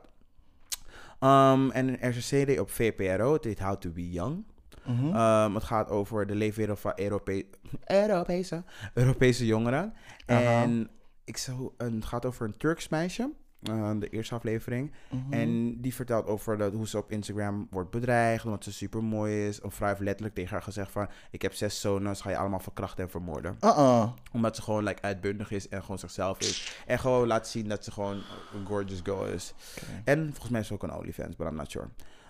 Um, en er is een serie op VPRO, het heet How to Be Young. Mhm. Um, het gaat over de leefwereld van Europe Europese, Europese jongeren. En ik zou, een, het gaat over een Turks meisje, uh, de eerste aflevering. Mhm. En die vertelt over dat, hoe ze op Instagram wordt bedreigd, omdat ze super mooi is. Een vrouw heeft letterlijk tegen haar gezegd van, ik heb zes zonen, ga je allemaal verkrachten en vermoorden Uh-uh. omdat ze gewoon like, uitbundig is en gewoon zichzelf is. En gewoon laat zien dat ze gewoon een gorgeous girl is. En volgens mij is ze ook een OnlyFans, but I'm not sure.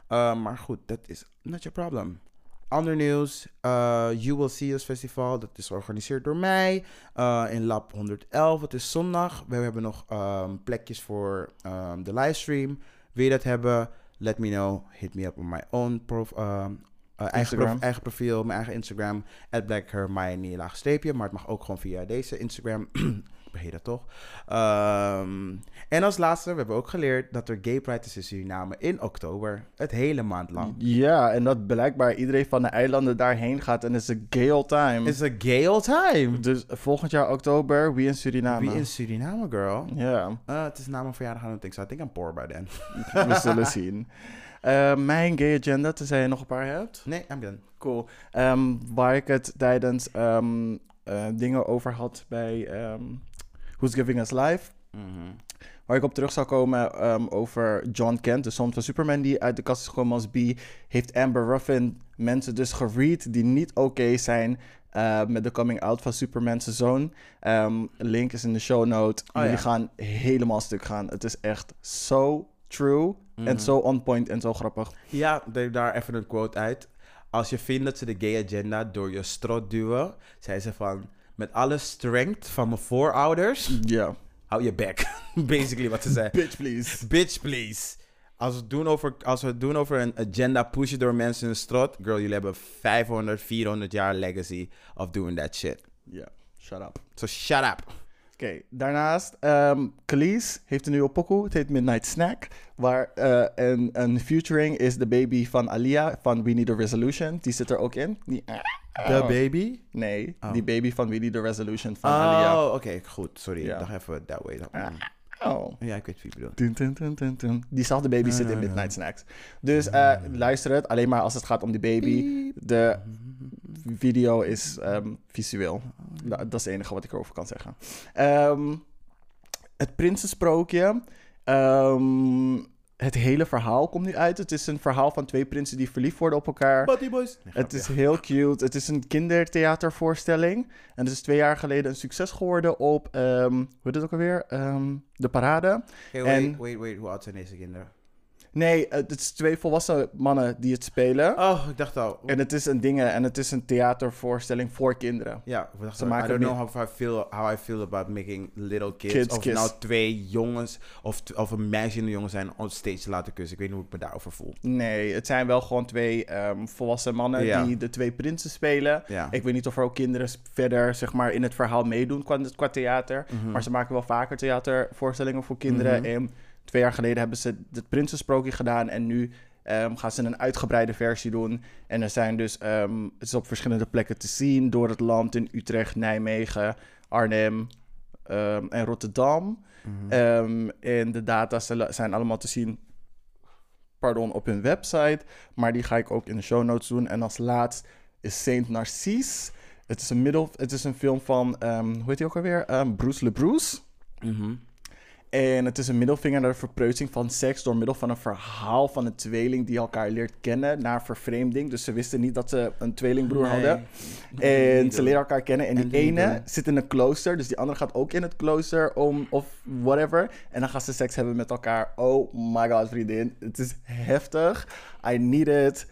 Uh, maar goed, dat is not your problem. Ander nieuws, uh, You Will See Us Festival. Dat is georganiseerd door mij uh, in Lab 111. Het is zondag. We hebben nog um, plekjes voor um, de livestream. Wil je dat hebben? Let me know. Hit me up on my own prof, um, uh, eigen, prof- eigen profiel, mijn eigen Instagram. At Blackhermione laagstreepje. Maar het mag ook gewoon via deze Instagram. *clears throat* Heet dat toch? Ehm, en als laatste, we hebben ook geleerd dat er Gay Pride is in Suriname in oktober. Het hele maand lang. Ja, en dat blijkbaar iedereen van de eilanden daarheen gaat en het is een gay time. It's a gay old time. Dus volgend jaar oktober, wie in Suriname? Wie in Suriname, girl? Ja, Uh, het is na mijn verjaardag aan het ik. So I think I'm poor by then. we zullen *laughs* zien. Eh, mijn gay agenda, tenzij je nog een paar hebt. Nee, I'm done. Cool. Ehm, waar ik het tijdens ehm, eh, dingen over had bij ehm, Who's Giving Us Life. Mhm. Waar ik op terug zou komen ehm, over John Kent, de zoon van Superman, die uit de kast is gekomen als B. Heeft Amber Ruffin mensen dus geread die niet oké zijn eh, met de coming out van Superman's zoon. Ehm, link is in de show note. Oh, Jullie ja. gaan helemaal stuk gaan. Het is echt zo true En zo on point en zo grappig. Ja, de- daar even een quote uit. Als je vindt dat ze de gay agenda door je strot duwen, zei ze van... Met alle strength van mijn voorouders, Ja. hou je bek. *laughs* Basically wat ze zei. Bitch, please. Bitch, please. Als we, het doen over, als we het doen over een agenda pushen door mensen in de strot... Girl, jullie hebben 500, 400 jaar legacy of doing that shit. Ja, shut up. So shut up. Oké, daarnaast, Khalees heeft een nieuwe pokoe. Het heet Midnight Snack. Waar eh, een, een featuring is de baby van Alia van We Need a Resolution. Die zit er ook in. Die, The baby? nee, Oh. die baby van We Need a Resolution van Alia. Oh, oké, goed. Sorry, ik dacht even that way. Oh. Ja, ik weet wie je bedoelt. Dun. Diezelfde baby zit in ja. Midnight Snacks. Dus eh, luister het. Alleen maar als het gaat om die baby. De video is ehm, visueel. Nou, dat is het enige wat ik erover kan zeggen. Ehm, het prinsensprookje. Ehm, het hele verhaal komt nu uit. Het is een verhaal van twee prinsen die verliefd worden op elkaar. Buddy Boys. Nee, Het is heel cute. Het is een kindertheatervoorstelling. En het is twee jaar geleden een succes geworden op, ehm, hoe heet het ook alweer? Ehm, de parade. Wait, en- wait, wait. Hoe oud zijn deze kinderen? Nee, het is twee volwassen mannen die het spelen. Oh, ik dacht al. En het is een dingen en het is een theatervoorstelling voor kinderen. Ja, we dachten, Ze I maken don't meer- know how I feel, how I feel about making little kids. Kids of kiss. nou twee jongens of, of een meisje en een jongen zijn on stage te laten kussen. Ik weet niet hoe ik me daarover voel. Nee, het zijn wel gewoon twee ehm, volwassen mannen Ja. die de twee prinsen spelen. Ja. Ik weet niet of er ook kinderen verder zeg maar, in het verhaal meedoen qua, qua theater. Mhm. Maar ze maken wel vaker theatervoorstellingen voor kinderen. Mhm. En twee jaar geleden hebben ze het Prinsensprookje gedaan. En nu ehm, gaan ze een uitgebreide versie doen. En er zijn dus, ehm, het is op verschillende plekken te zien. Door het land in Utrecht, Nijmegen, Arnhem ehm, en Rotterdam. Mhm. En de data zijn allemaal te zien pardon, op hun website. Maar die ga ik ook in de show notes doen. En als laatst is Saint Narcisse. Het is een, middel, het is een film van, hoe heet hij ook alweer? Bruce LeBruce. Mhm. En het is een middelvinger naar de verpreutsing van seks door middel van een verhaal van een tweeling die elkaar leert kennen na vervreemding. Dus ze wisten niet dat ze een tweelingbroer Nee. hadden. *laughs* En niet ze leren elkaar kennen. En die En die ene doen. zit in een klooster. Dus die andere gaat ook in het klooster om of whatever. En dan gaan ze seks hebben met elkaar. Oh my god, vriendin. Het is heftig. I need it.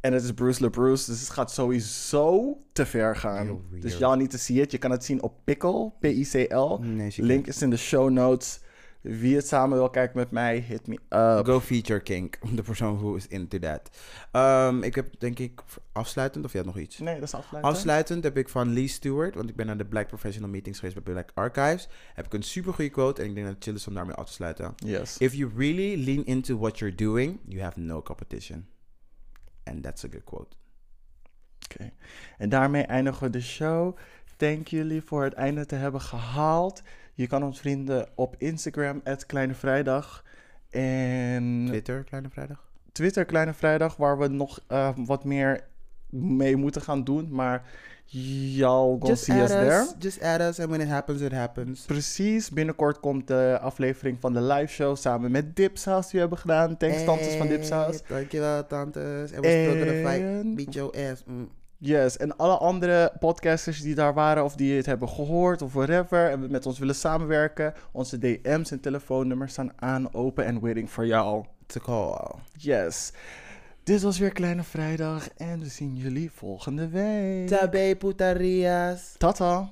En het is Bruce LeBruce. Dus het gaat sowieso te ver gaan. Dus y'all need to see it. Je kan het zien op Pickle. P-I-C-L. Nee, Link is in de show notes. Wie het samen wil kijken met mij, hit me up. Go feature kink. *laughs* De persoon who is into that. Ehm, ik heb denk ik afsluitend, of had nog iets? Nee, dat is afsluiten. Afsluitend heb ik van Lee Stewart, want ik ben naar de Black Professional Meetings geweest bij Black Archives. Heb ik een super goede quote en ik denk dat het chill is om daarmee af te sluiten. Yes. If you really lean into what you're doing, you have no competition. And that's a good quote. Oké. En daarmee eindigen we de show. Thank jullie voor het einde te hebben gehaald. Je kan ons vrienden op Instagram, Kleine Vrijdag. En Twitter, Kleine Vrijdag. Twitter, Kleine Vrijdag, waar we nog eh, wat meer mee moeten gaan doen. Maar y'all gonna see us there. Just add us, and when it happens, it happens. Precies, binnenkort komt de aflevering van de live show samen met Dipsaus die we hebben gedaan. Thanks tantes van Dipsaus. Hey, Dankjewel, tantes. We're still gonna fight. En- Beat your ass. Mm. Yes, en alle andere podcasters die daar waren of die het hebben gehoord of whatever en met ons willen samenwerken, onze DM's en telefoonnummers staan aan, open en waiting for jou. It's a call. Yes. Dit was weer Kleine Vrijdag en we zien jullie volgende week. Tabe putarias. Tata.